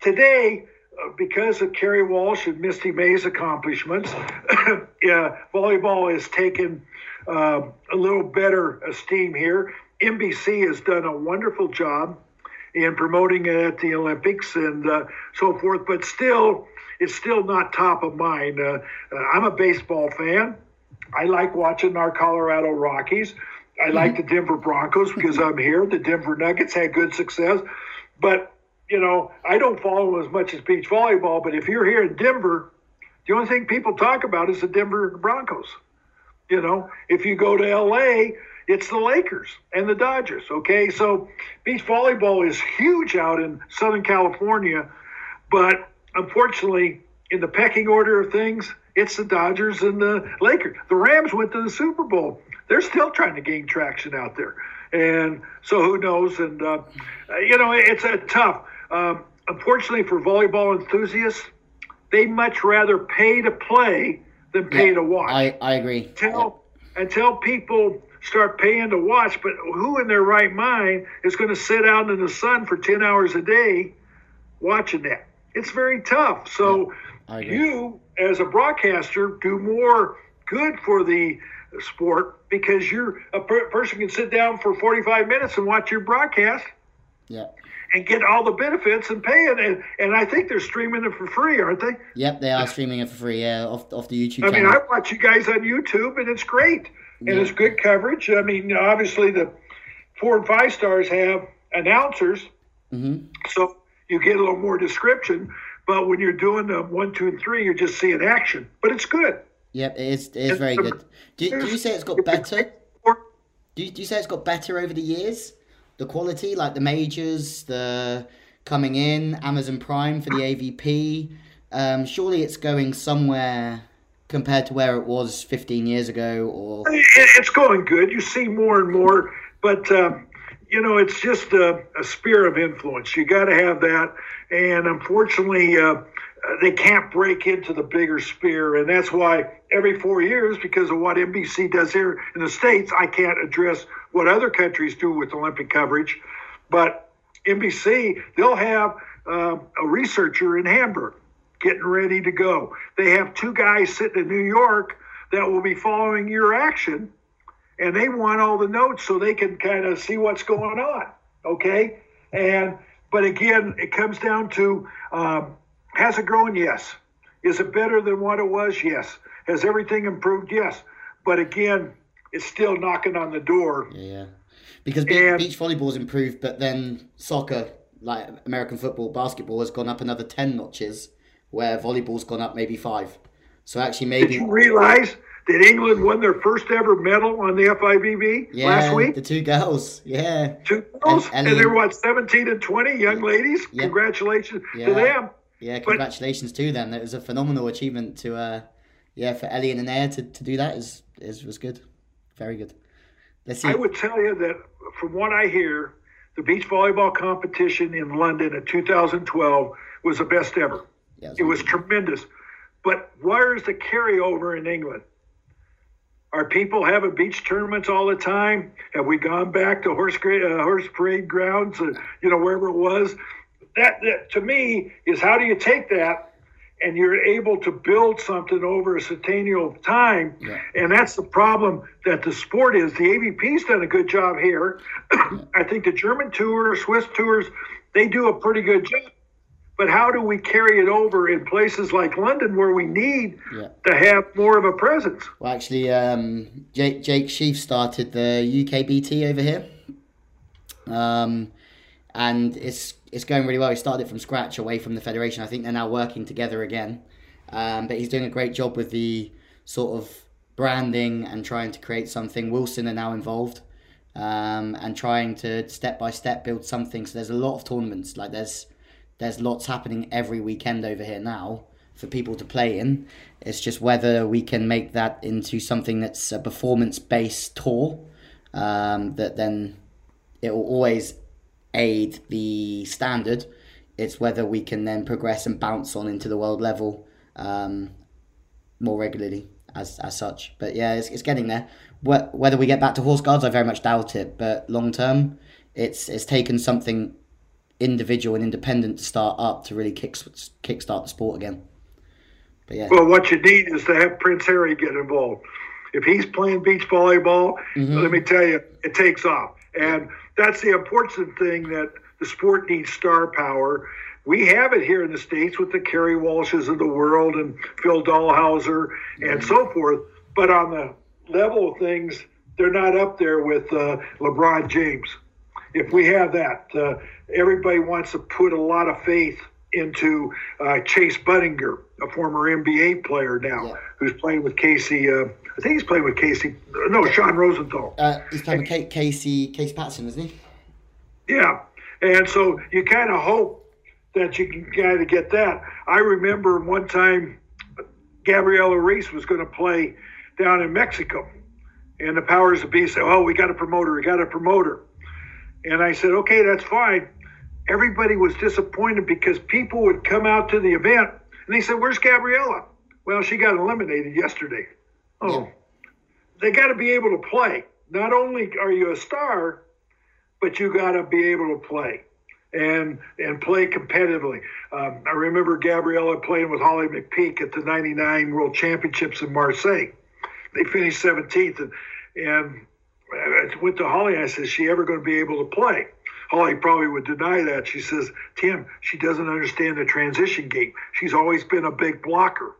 today, uh, because of Kerri Walsh and Misty May's accomplishments, yeah, volleyball has taken uh, a little better esteem here. NBC has done a wonderful job in promoting it at the Olympics and uh, so forth, but still, it's still not top of mind. Uh, uh, I'm a baseball fan. I like watching our Colorado Rockies. I like the Denver Broncos because I'm here. The Denver Nuggets had good success. But, you know, I don't follow as much as beach volleyball, but if you're here in Denver, the only thing people talk about is the Denver Broncos. You know, if you go to LA, it's the Lakers and the Dodgers. Okay, so beach volleyball is huge out in Southern California, but unfortunately, in the pecking order of things, it's the Dodgers and the Lakers. The Rams went to the Super Bowl. They're still trying to gain traction out there, and so who knows? And uh, you know, it's a tough. Um, unfortunately, for volleyball enthusiasts, they much rather pay to play than pay Yeah, to watch. I, I agree. until until people start paying to watch. But who in their right mind is going to sit out in the sun for ten hours a day watching that? It's very tough. So agree. you, as a broadcaster, do more good for the sport because you're a per- person can sit down for 45 minutes and watch your broadcast Yeah. and get all the benefits and pay it. And, and I think they're streaming it for free, aren't they? Yep, they are streaming it for free. Yeah, off off the YouTube I mean. I watch you guys on YouTube, and it's great, and it's good coverage. I mean, obviously the four and five stars have announcers, hmm so you get a little more description. But when you're doing the one, two, and three, you're just seeing action. But it's good. Yep, it is. It is very good. Do, do you say it's got better? Do you, do you say it's got better over the years? The quality, like the majors, the coming in, Amazon Prime for the AVP. Um, surely it's going somewhere compared to where it was 15 years ago, or It's going good. You see more and more, but um, you know, it's just a, a sphere of influence. You got to have that, and unfortunately, uh, they can't break into the bigger sphere, and that's why every four years, because of what NBC does here in the states, I can't address what other countries do with Olympic coverage, but NBC they'll have uh, a researcher in Hamburg getting ready to go. They have two guys sitting in New York that will be following your action, and they want all the notes so they can kind of see what's going on. Okay, and but again, it comes down to um, has it grown? Yes. Is it better than what it was? Yes. Has everything improved? Yes. But again, it's still knocking on the door. yeah, because be- And- beach volleyball's improved, but then soccer, like American football, basketball, has gone up another 10 notches, where volleyball's gone up maybe five. So actually, maybe. Did you realize that England won their first ever medal on the FIVB yeah, last week? the two girls, yeah. Two girls, And- and, and- they were what, 17 and 20 young ladies? Yeah. Congratulations Yeah. to them. Yeah, congratulations to them. It was a phenomenal achievement to, uh, yeah, for Ellie and Anaya to, to do that is, is was good, very good. Let's see. I would tell you that from what I hear, the beach volleyball competition in London in 2012 was the best ever. Yeah, It was tremendous. But where's the carryover in England? Are people having beach tournaments all the time? Have we gone back to horse uh, horse parade grounds, uh, you know, wherever it was? That, that to me is how do you take that and you're able to build something over a centennial of time? Yeah. And that's the problem that the sport is. The AVP's done a good job here. I think the German tour, Swiss tours, they do a pretty good job. But how do we carry it over in places like London where we need Yeah. to have more of a presence? Well, actually, um, Jake Jake Sheaf started the UKBT over here, um, and it's it's going really well. He started it from scratch, away from the federation. I think they're now working together again, um, but he's doing a great job with the sort of branding and trying to create something. Wilson are now involved, um, and trying to step by step build something. So there's a lot of tournaments. Like there's there's lots happening every weekend over here now for people to play in. It's just whether we can make that into something that's a performance based tour um, that then it will always aid the standard. It's whether we can then progress and bounce on into the world level um, more regularly as, as such. But yeah, it's, it's getting there. Whether we get back to horse guards, I very much doubt it. But long term, it's it's taken something individual and independent to start up to really kick kickstart the sport again. But yeah, Well, what you need is to have Prince Harry get involved. If he's playing beach volleyball, let me tell you, it takes off. And that's the important thing that the sport needs star power. We have it here in the States with the Kerri Walshes of the world and Phil Dalhausser and so forth. But on the level of things, they're not up there with uh, LeBron James. If we have that, uh, everybody wants to put a lot of faith into uh, Chase Budinger, a former NBA player now, Yeah. who's playing with Casey. Uh, I think he's playing with Casey. No, Sean Rosenthal. Uh, he's playing with Ca- Casey Casey Patterson, isn't he? Yeah, and so you kind of hope that you can kind of get that. I remember one time Gabriela Reece was going to play down in Mexico, and the powers that be said, "Oh, we got a promoter. We got a promoter." And I said, "Okay, that's fine." Everybody was disappointed because people would come out to the event and they said, "Where's Gabriella?" Well, she got eliminated yesterday. Oh, they got to be able to play. Not only are you a star, but you got to be able to play and and play competitively. Um, I remember Gabriella playing with Holly McPeak at the '99 World Championships in Marseille. They finished 17th, and and went to Holly. and I said, "Is she ever going to be able to play?" Holly probably would deny that. She says, "Tim, she doesn't understand the transition game. She's always been a big blocker."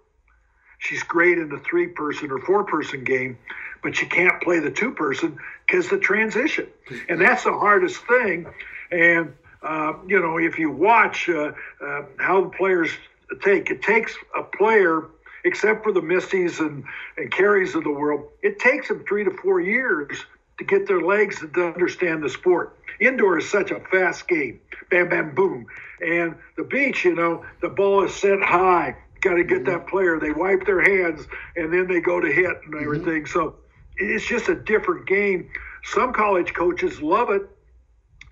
She's great in the three person or four person game, but she can't play the two person because the transition. And that's the hardest thing. And, uh, you know, if you watch uh, uh, how the players take, it takes a player, except for the Misties and, and Kerris of the world, it takes them three to four years to get their legs and to understand the sport. Indoor is such a fast game. Bam, bam, boom. And the beach, you know, the ball is set high. Got to get that player. They wipe their hands and then they go to hit and everything. So it's just a different game. Some college coaches love it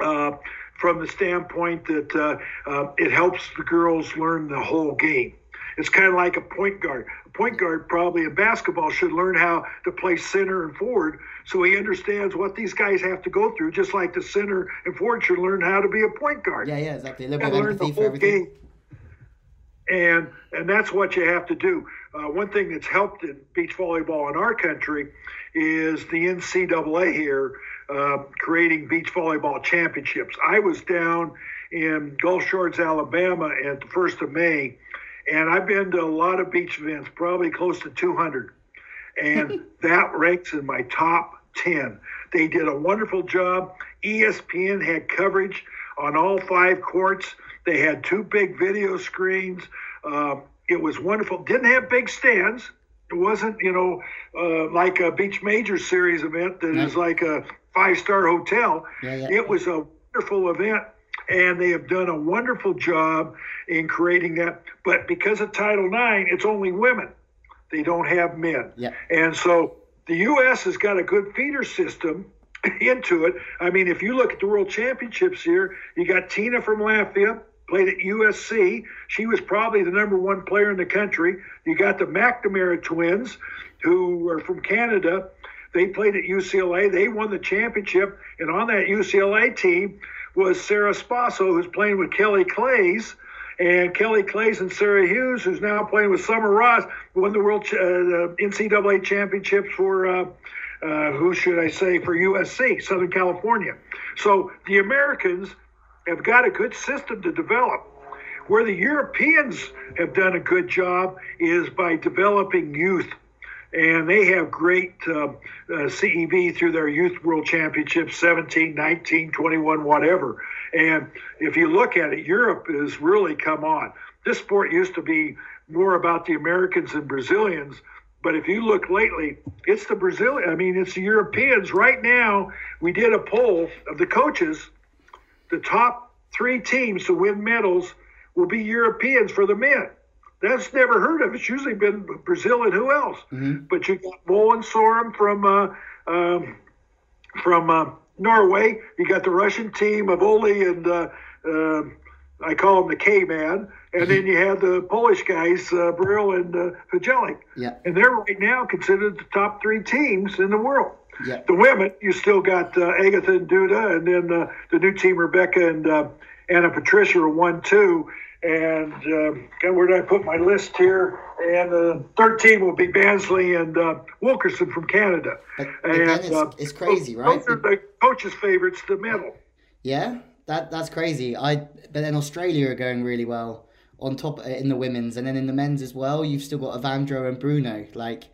uh, from the standpoint that uh, uh, it helps the girls learn the whole game. It's kind of like a point guard. A point guard probably in basketball should learn how to play center and forward so he understands what these guys have to go through, just like the center and forward should learn how to be a point guard. Yeah, yeah, exactly. A little learn the empathy for whole everything. game. And and that's what you have to do. Uh, one thing that's helped in beach volleyball in our country is the NCAA here uh, creating beach volleyball championships. I was down in Gulf Shores, Alabama, at the first of May, and I've been to a lot of beach events, probably close to 200, and that ranks in my top 10. They did a wonderful job. ESPN had coverage on all five courts. They had two big video screens. Um, it was wonderful. Didn't have big stands. It wasn't, you know, uh, like a Beach Major Series event that is Right. like a five star hotel. Yeah, yeah. It was a wonderful event, and they have done a wonderful job in creating that. But because of Title IX, it's only women. They don't have men. Yeah. And so the U.S. has got a good feeder system into it. I mean, if you look at the World Championships here, you got Tina from Latvia, played at USC. She was probably the number one player in the country. You got the McNamara twins, who are from Canada. They played at UCLA. They won the championship. And on that UCLA team was Sarah Spasso, who's playing with Kelly Claes. And Kelly Claes and Sarah Hughes, who's now playing with Summer Ross, won the World Ch- uh, NCAA championships for, uh, uh, who should I say, for USC, Southern California. So the Americans have got a good system to develop. Where the Europeans have done a good job is by developing youth. And they have great uh, uh, CEV through their Youth World Championships 17, 19, 21, whatever. And if you look at it, Europe has really come on. This sport used to be more about the Americans and Brazilians. But if you look lately, it's the Brazilian. I mean, it's the Europeans. Right now, we did a poll of the coaches the top three teams to win medals will be Europeans for the men. That's never heard of. It's usually been Brazil and who else? But you got Mol and Sorum from uh, um, from uh, Norway. You got the Russian team of Oli and uh, uh, I call him the K man. And then you have the Polish guys, uh, Bryl and uh, Fijalek. Yeah. And they're right now considered the top three teams in the world. Yeah. The women, you still got uh, Agatha and Duda, and then uh, the new team, Rebecca and uh, Ana Patricia, are one, two. And um, God, where did I put my list here? And the third team will be Bansley and uh, Wilkerson from Canada. But, but then it's, uh, it's crazy, those- right? Those are the coaches' favorites, the medal. Yeah, that that's crazy. I but then Australia are going really well on top uh, in the women's, and then in the men's as well. You've still got Evandro and Bruno. Like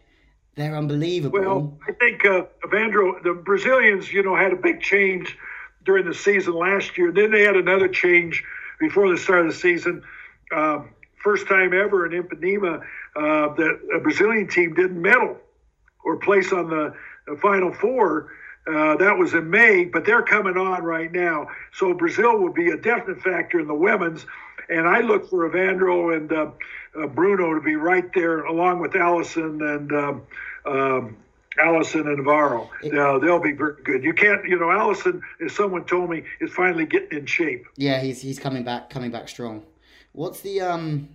they're unbelievable. Well, I think uh, Evandro, the Brazilians, you know, had a big change during the season last year. Then they had another change before the start of the season. Um, first time ever in Ipanema uh, that a Brazilian team didn't medal or place on the, the Final Four. Uh, that was in May, but they're coming on right now. So Brazil will be a definite factor in the women's. And I look for Evandro and uh, uh, Bruno to be right there, along with Alison and um, um, Alison and Navarro. Uh, they'll be very good. You can't, you know, Alison, as someone told me, is finally getting in shape. Yeah, he's he's coming back, coming back strong. What's the um?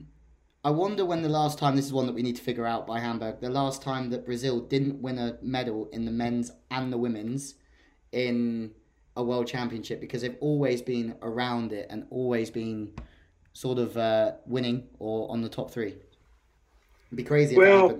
I wonder when the last time this is one that we need to figure out by Hamburg. The last time that Brazil didn't win a medal in the men's and the women's in a world championship because they've always been around it and always been sort of uh, winning or on the top three. It'd be crazy well.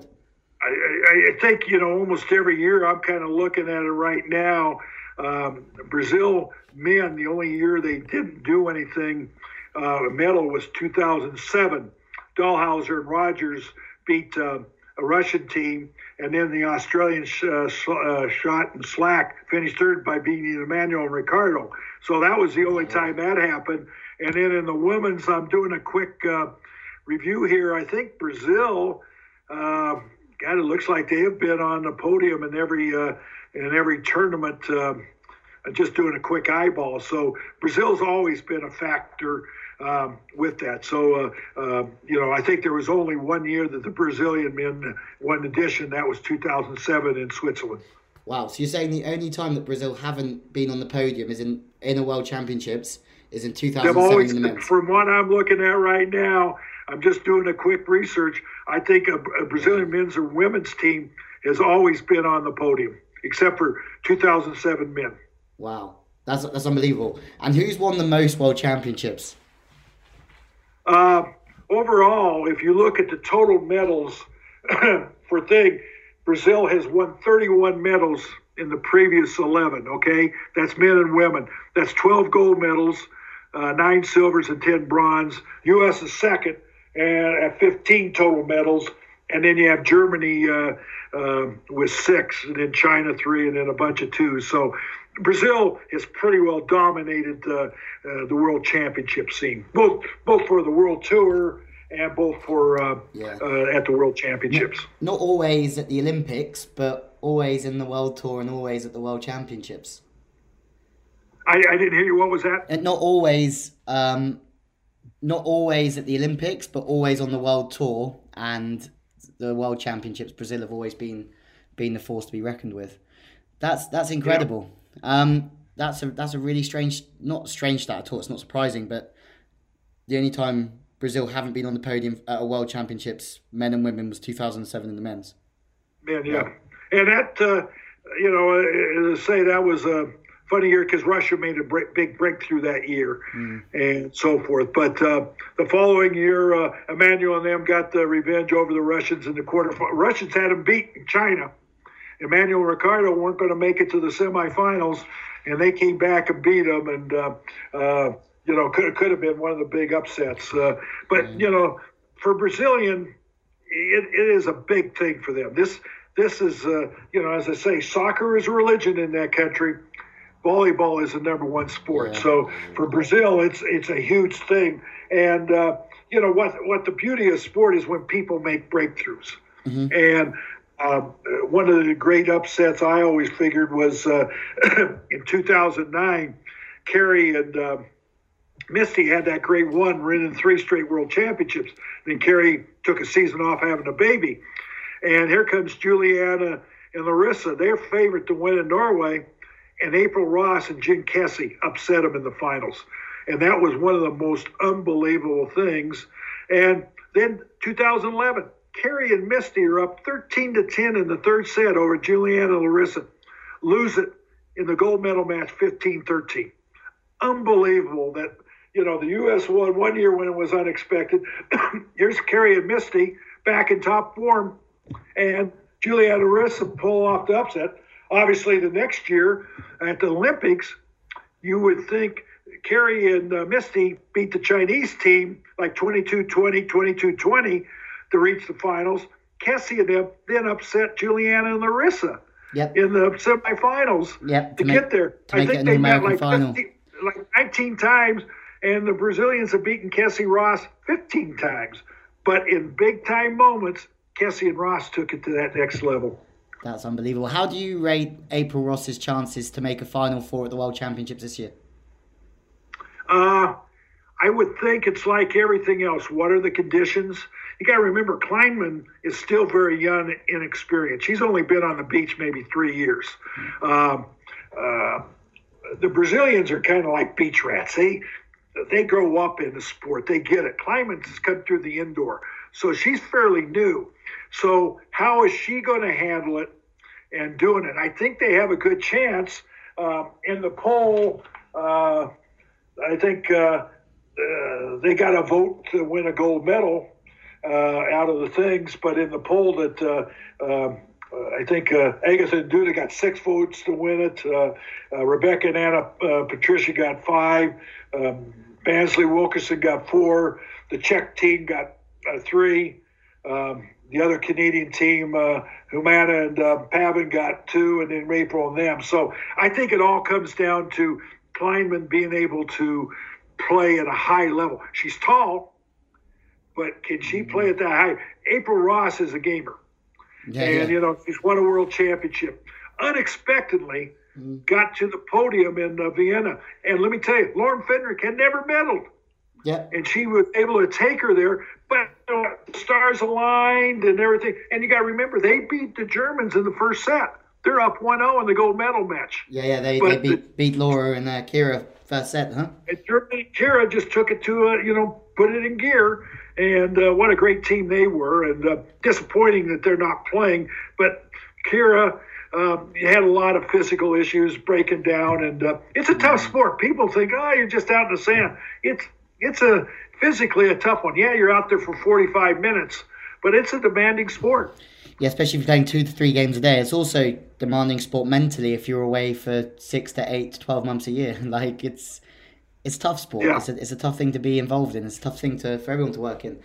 I, I think you know almost every year I'm kind of looking at it right now. Um, Brazil men, the only year they didn't do anything uh, medal was 2007 Dalhausser and Rogers beat uh, a Russian team, and then the Australian sh- uh, uh, Schacht and Slack finished third by beating Emmanuel and Ricardo. So that was the only time that happened. And then in the women's, I'm doing a quick uh, review here. I think Brazil, uh, God, it looks like they have been on the podium in every uh, in every tournament. Uh, just doing a quick eyeball. So Brazil's always been a factor um, with that. So, uh, uh, you know, I think there was only one year that the Brazilian men won edition. That was 2007 in Switzerland. Wow. So you're saying the only time that Brazil haven't been on the podium is in in a World Championships is in 2007 always, in the men's. From what I'm looking at right now, I'm just doing a quick research. I think a, a Brazilian men's or women's team has always been on the podium, except for 2007 men. Wow. That's, that's unbelievable. And who's won the most world championships? Uh, overall, if you look at the total medals for thing, Brazil has won 31 medals in the previous 11. Okay, that's men and women. That's 12 gold medals, uh, nine silvers, and 10 bronze. U.S. is second and at 15 total medals. And then you have Germany uh, uh, with six, and then China three, and then a bunch of twos. So Brazil has pretty well dominated uh, uh, the world championship scene, both both for the world tour and both for uh, yeah. Uh, at the world championships. Not, not, always at the Olympics, but always in the world tour and always at the world championships. I, I didn't hear you. What was that? And not always, um, not always at the Olympics, but always on the world tour and the world championships. Brazil have always been been the force to be reckoned with. That's that's incredible. Yeah. Um, that's a that's a really strange, not strange stat at all. It's not surprising, but the only time Brazil haven't been on the podium at a World Championships, men and women, was 2007 in the men's. Man, yeah, yeah. and that uh, you know, as I say, that was a funny year because Russia made a break, big breakthrough that year, mm. and so forth. But uh, the following year, uh, Emmanuel and them got the revenge over the Russians in the quarter. Russians had them beat in China Emmanuel Ricardo weren't going to make it to the semifinals, and they came back and beat them, and uh, uh, you know could could have been one of the big upsets. Uh, but mm-hmm. you know, for Brazilian, it, it is a big thing for them. This this is uh, you know as I say, soccer is a religion in that country. Volleyball is the number one sport. Yeah. So for Brazil, it's it's a huge thing, and uh, you know what what the beauty of sport is when people make breakthroughs. Mm-hmm. And um, one of the great upsets I always figured was uh, in 2009, Kerri and uh, Misty had that great one, winning three straight world championships. Then Kerri took a season off having a baby. And here comes Juliana and Larissa. They're favorite to win in Norway. And April Ross and Jen Kessy upset them in the finals. And that was one of the most unbelievable things. And then 2011, Kerri and Misty are up 13 to 10 in the third set over Juliana Larissa. Lose it in the gold medal match 15 13. Unbelievable that, you know, the U.S. won one year when it was unexpected. Here's Kerri and Misty back in top form, and Juliana Larissa pull off the upset. Obviously, the next year at the Olympics, you would think Kerri and uh, Misty beat the Chinese team like 22 20, 22 20 to reach the finals. Kessy and them then upset Juliana and Larissa. Yep. in the semifinals Yep. to make- get there. to I think they met like final. 15, like 19 times, and the Brazilians have beaten Kessy Ross 15 times. But in big time moments, Kessy and Ross took it to that next level. That's unbelievable. How do you rate April Ross's chances to make a final four at the World Championships this year? Uh, I would think it's like everything else. What are the conditions? You got to remember, Klineman is still very young, and inexperienced. She's only been on the beach maybe three years. Um, uh, the Brazilians are kind of like beach rats. They they grow up in the sport. They get it. Klineman has come through the indoor, so she's fairly new. So how is she going to handle it and doing it? I think they have a good chance um, in the poll. Uh, I think uh, uh, they got a vote to win a gold medal uh, out of the things, but in the poll that uh, um, uh, I think uh, Agatha and Duda got six votes to win it. Uh, uh, Rebecca and Ana Patricia got five. Um, Bansley Wilkerson got four. The Czech team got three. Um, the other Canadian team, uh, Humana and uh, Pavan, got two, and then April and them. So I think it all comes down to Klineman being able to play at a high level. She's tall, but can she play at that high? April Ross is a gamer Yeah, and yeah. you know she's won a world championship. Unexpectedly, got to the podium in uh, Vienna, and let me tell you, Lauren Fendrick had never medaled, yeah. and she was able to take her there. But you know, the stars aligned and everything, and you got to remember they beat the Germans in the first set. They're up 1-0 in the gold medal match. Yeah, yeah, they, they beat, beat Laura and uh, Kira first set, huh? And Germany, Kira just took it to, uh, you know, put it in gear. And uh, what a great team they were. And uh, disappointing that they're not playing. But Kira um, had a lot of physical issues breaking down. And uh, it's a tough sport. People think, oh, you're just out in the sand. It's, it's a physically a tough one. Yeah, you're out there for 45 minutes, but it's a demanding sport. Yeah, especially if you're playing two to three games a day. It's also demanding sport mentally if you're away for six to eight to 12 months a year. Like, it's it's tough sport. Yeah. It's, a, it's a tough thing to be involved in. It's a tough thing to for everyone to work in.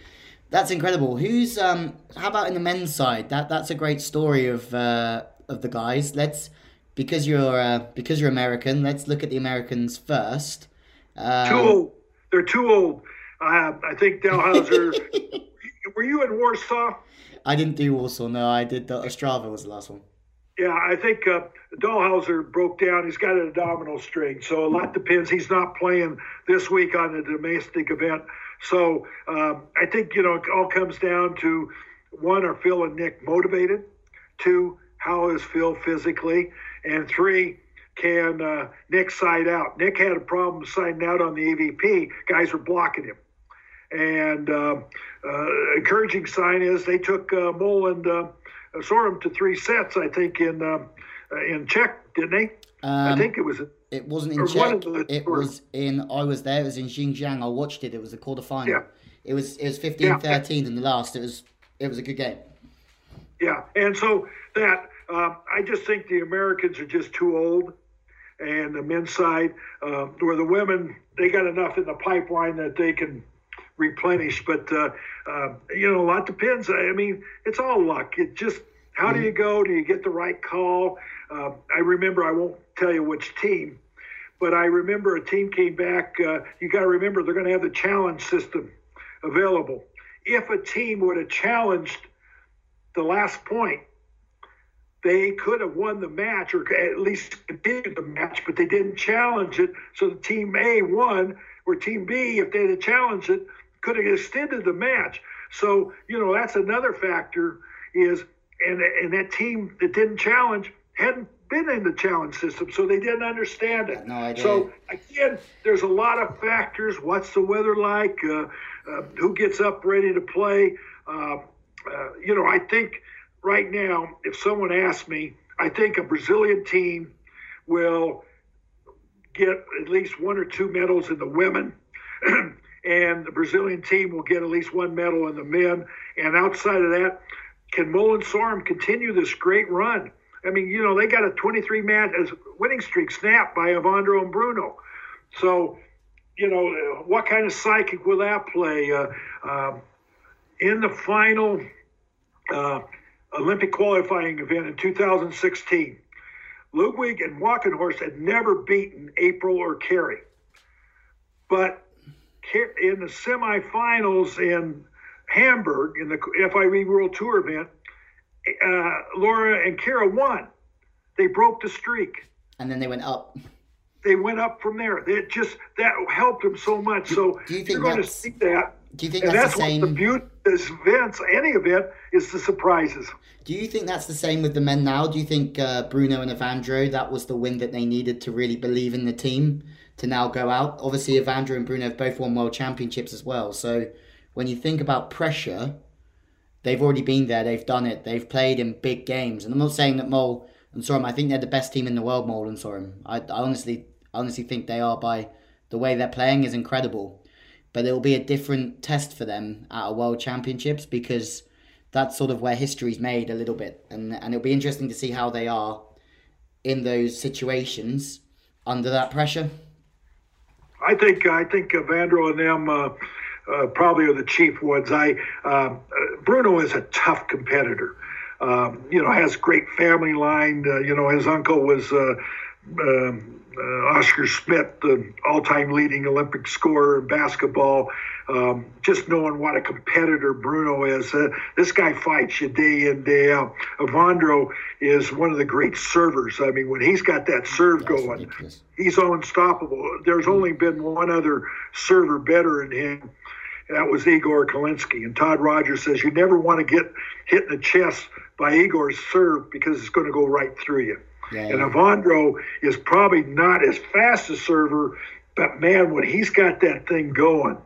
That's incredible. Who's um? How about in the men's side? That that's a great story of uh, of the guys. Let's because you're uh, because you're American. Let's look at the Americans first. Um, old. They're too old. Uh, I think Dalhausser. were you in Warsaw? I didn't do Warsaw. No, I did. The Ostrava was the last one. Yeah, I think uh, Dalhausser broke down. He's got an abdominal strain, so a lot depends. He's not playing this week on the domestic event, so um, I think you know it all comes down to one: are Phil and Nick motivated? Two: how is Phil physically? And three: can uh, Nick side out? Nick had a problem siding out on the AVP. Guys were blocking him. And uh, uh, encouraging sign is they took uh, Mol and uh, Sorum to three sets, I think, in um, uh, in Czech, didn't they? I Um, think it was. It wasn't in Or Czech. the It tours. was in. I was there. It was in Jinjiang. I watched it. It was a quarterfinal. Yeah. It was. It was 15-13 in the last. It was. It was a good game. Yeah, and so that um, I just think the Americans are just too old, and the men's side, uh, where the women they got enough in the pipeline that they can replenish. But uh, uh, you know, a lot depends. I mean, it's all luck. It just how do you go? Do you get the right call? Uh, I remember. I won't tell you which team, but I remember a team came back. Uh, you got to remember they're going to have the challenge system available. If a team would have challenged the last point, they could have won the match or at least continued the match, but they didn't challenge it. So the team A won, or team B, if they had challenged it, could have extended the match. So you know that's another factor is, and and that team that didn't challenge hadn't been in the challenge system, so they didn't understand it. No idea. So again, there's a lot of factors. What's the weather like? Uh, uh, who gets up ready to play? Uh, uh, you know, I think right now, if someone asks me, I think a Brazilian team will get at least one or two medals in the women. and the Brazilian team will get at least one medal in the men. And outside of that, can Mol and Sorum continue this great run? I mean, you know, they got a 23 match winning streak snapped by Evandro and Bruno. So, you know, uh, what kind of psychic will that play? Uh, um, in the final, uh, Olympic qualifying event in 2016. Ludwig and Walkenhorst had never beaten April or Kerri. But in the semifinals in Hamburg in the FIV World Tour event, uh, Laura and Kira won. They broke the streak. And then they went up. They went up from there. It just that helped them so much. So do you think you're going to see that. Do you think that's, that's the same? the beauty this events, any event, is the surprises. Do you think that's the same with the men now? Do you think uh, Bruno and Evandro that was the win that they needed to really believe in the team to now go out? Obviously, Evandro and Bruno have both won world championships as well. So when you think about pressure, they've already been there. They've done it. They've played in big games. And I'm not saying that Mol and Sorum. I think they're the best team in the world. Mol and Sorum. I, I honestly, honestly think they are by the way they're playing is incredible but it'll be a different test for them at a World Championships because that's sort of where history's made a little bit, and and it'll be interesting to see how they are in those situations under that pressure. I think I think Vandro and them uh, uh, probably are the chief ones. I uh, Bruno is a tough competitor. Um, you know, has great family line. Uh, you know, his uncle was. Uh, um, uh, Oscar Schmidt, the all-time leading Olympic scorer in basketball. Um, just knowing what a competitor Bruno is. Uh, this guy fights you day in, day out. Evandro is one of the great servers. I mean, when he's got that serve That's going, ridiculous. he's unstoppable. There's only been one other server better than him. and That was Igor Kolodinsky. And Todd Rogers says you never want to get hit in the chest by Igor's serve because it's going to go right through you. Yeah, And Evandro is probably not as fast a server, but man, when he's got that thing going,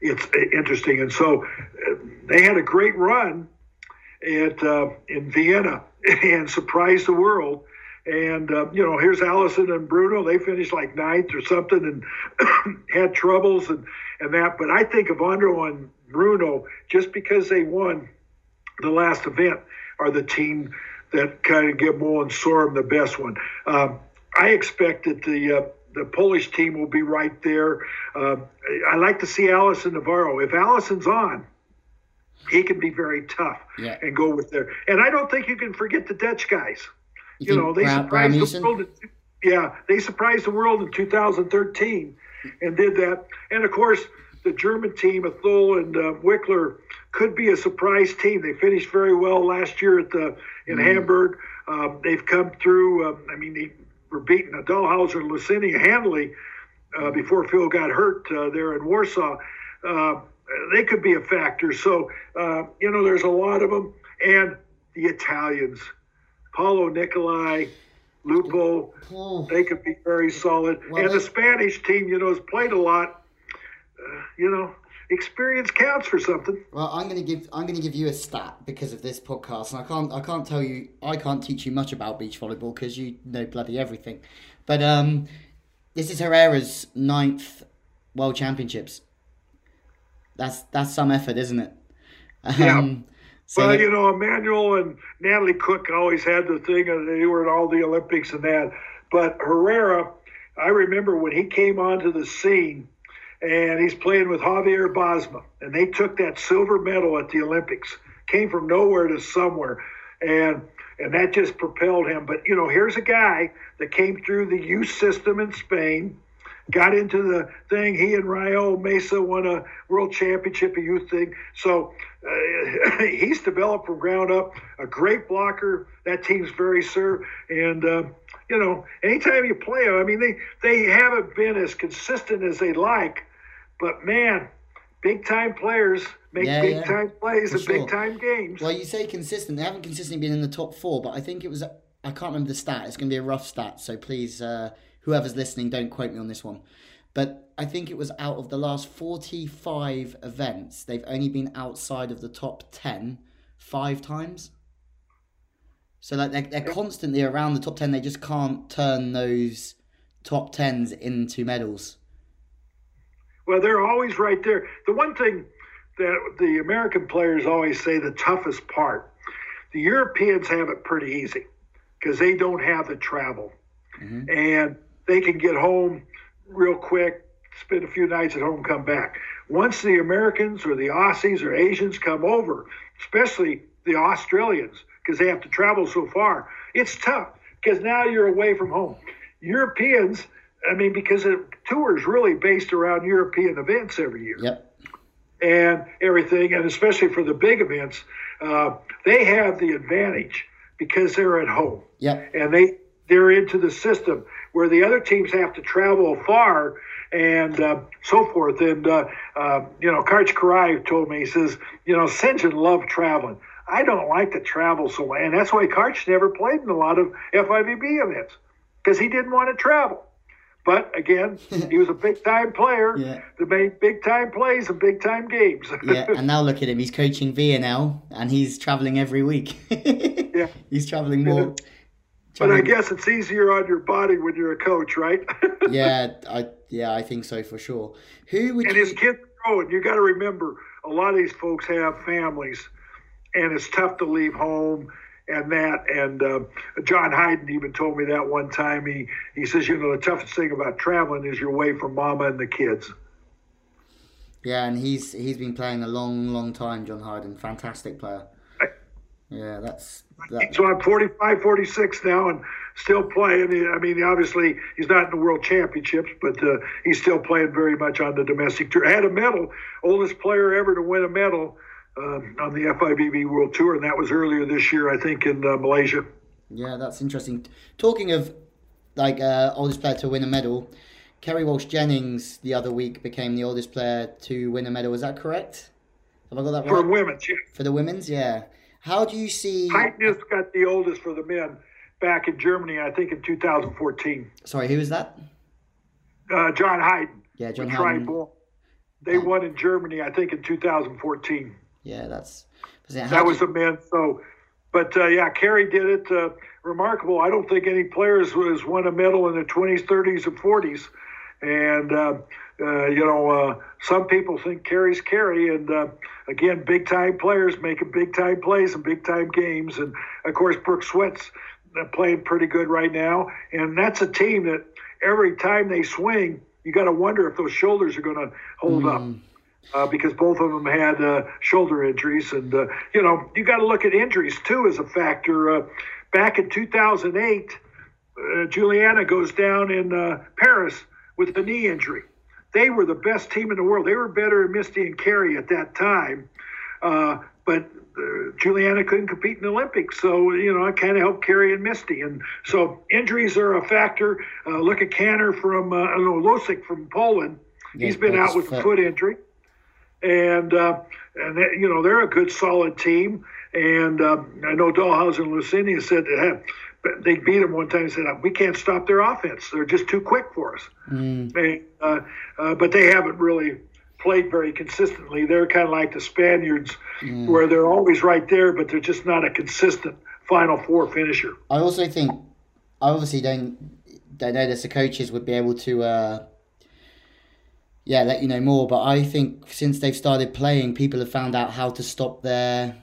it's interesting. And so uh, they had a great run at uh, in Vienna and surprised the world. And uh, you know, here's Alison and Bruno. They finished like ninth or something, and had troubles and and that. But I think Evandro and Bruno, just because they won the last event, are the team that kind of give Mol and Sorum the best one. Um, I expect that the uh, the Polish team will be right there. Uh, I like to see Alison Navarro. If Alison's on, he can be very tough Yeah. and go with there. And I don't think you can forget the Dutch guys. You, think know, they Bra- surprised the world. In, yeah, they surprised the world in 2013 and did that. And of course, the German team, Athol and uh, Wickler, could be a surprise team. They finished very well last year at the in Hamburg. Um, they've come through. Um, I mean, they were beating Dalhausser and Lucena Hanley uh, before Phil got hurt uh, there in Warsaw. Uh, they could be a factor. So uh, you know, there's a lot of them, and the Italians, Paolo Nicolai, Lupo. Oh, They could be very solid. Well, and the Spanish team, you know, has played a lot. Uh, you know, experience counts for something. Well, I'm gonna give I'm gonna give you a stat because of this podcast, and I can't I can't tell you I can't teach you much about beach volleyball because you know bloody everything. But um, this is Herrera's ninth World Championships. That's that's some effort, isn't it? Yeah. Um, so well, you know, Emanuel and Natalie Cook always had the thing, and they were at all the Olympics and that. But Herrera, I remember when he came onto the scene, and he's playing with Javier Bosma, and they took that silver medal at the Olympics. Came from nowhere to somewhere, and and that just propelled him. But you know, here's a guy that came through the youth system in Spain, got into the thing. He and Rayo Mesa won a world championship, a youth thing. So uh, he's developed from ground up. A great blocker. That team's very served. And uh, you know, anytime you play them, I mean, they they haven't been as consistent as they like, but man, big time players make Yeah, big yeah, time plays and sure. big time games. Well, you say consistent. They haven't consistently been in the top four, but I think it was. I can't remember the stat. It's going to be a rough stat, so please, uh, whoever's listening, don't quote me on this one. But I think it was out of the last 45 events, they've only been outside of the top 10 five times. So like they're, they're constantly around the top 10. They just can't turn those top 10s into medals. Well, they're always right there. The one thing that the American players always say the toughest part, the Europeans have it pretty easy because they don't have the travel mm-hmm. and they can get home real quick, spend a few nights at home, come back. Once the Americans or the Aussies or Asians come over, especially the Australians, because they have to travel so far. It's tough because now you're away from home. Europeans, I mean, because the tour is really based around European events every year. Yep. And everything, and especially for the big events, uh, they have the advantage because they're at home. Yep. And they they're into the system where the other teams have to travel far and uh, so forth. And uh, uh, you know, Karch Kiraly told me he says, you know. John loved traveling. I don't like to travel so and that's why Karch never played in a lot of FIVB events because he didn't want to travel. But again, he was a big time player Yeah. that made big time plays and big time games. Yeah, and now look at him. He's coaching VNL and he's traveling every week. Yeah. He's traveling more. but I guess it's easier on your body when you're a coach, right? yeah, I yeah, I think so for sure. Who would and you? his kids are growing. You got to remember, a lot of these folks have families, and it's tough to leave home and that. And uh, John Hyden even told me that one time. He he says, you know, the toughest thing about traveling is you're away from mama and the kids. Yeah, and he's he's been playing a long, long time. John Hyden, fantastic player. Yeah, that's that. So I'm 45, 46 now, and still playing. I mean, obviously he's not in the World Championships, but uh, he's still playing very much on the domestic tour. Had a medal, oldest player ever to win a medal on the FIVB World Tour, and that was earlier this year, I think, in uh, Malaysia. Yeah, that's interesting. Talking of like uh, oldest player to win a medal, Kerri Walsh Jennings the other week became the oldest player to win a medal. Is that correct? Have I got that right? For women's, yeah. For the women's, yeah. How do you see? Hyden got the oldest for the men back in Germany, I think in 2014. Sorry, who was that? Uh, John Hyden. Yeah, John. Tri Bourne. They won in Germany, I think, in 2014. Yeah, that's. That was the men. So, but uh, yeah, Kerri did it. Uh, remarkable. I don't think any players has won a medal in the 20s, 30s, or 40s. And uh, uh, you know, uh, some people think Kerri's Kerri, and uh, again, big time players making big time plays and big time games. And of course, Brooke Sweat's playing pretty good right now. And that's a team that every time they swing, you got to wonder if those shoulders are going to hold up uh, because both of them had uh, shoulder injuries. And, uh, you know, you got to look at injuries too as a factor. Uh, back in 2008, uh, Juliana goes down in uh, Paris with a knee injury. They were the best team in the world. They were better than Misty and Kerri at that time. Uh, but uh, Juliana couldn't compete in the Olympics. So, you know, I kind of helped Kerri and Misty. And so injuries are a factor. Uh, look at Kantor from, uh, I don't know, Losiak from Poland. Yeah, He's been out with a foot injury and uh, and they, you know they're a good solid team. And uh, I know Dalhausser and Lucena said that they beat them one time. and Said we can't stop their offense; they're just too quick for us. They, uh, uh, but they haven't really played very consistently. They're kind of like the Spaniards, where they're always right there, but they're just not a consistent Final Four finisher. I also think, I obviously don't don't know this. The coaches would be able to, uh, yeah, let you know more. But I think since they've started playing, people have found out how to stop their,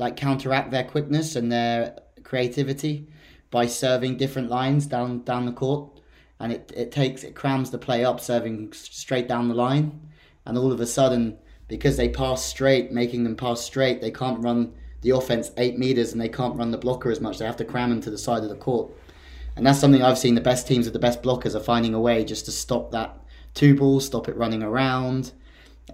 like, counteract their quickness and their creativity by serving different lines down down the court, and it it takes it crams the play up, serving straight down the line, and all of a sudden because they pass straight, making them pass straight, they can't run the offense eight meters and they can't run the blocker as much. They have to cram them to the side of the court. And that's something I've seen the best teams with the best blockers are finding a way just to stop that two balls, stop it running around.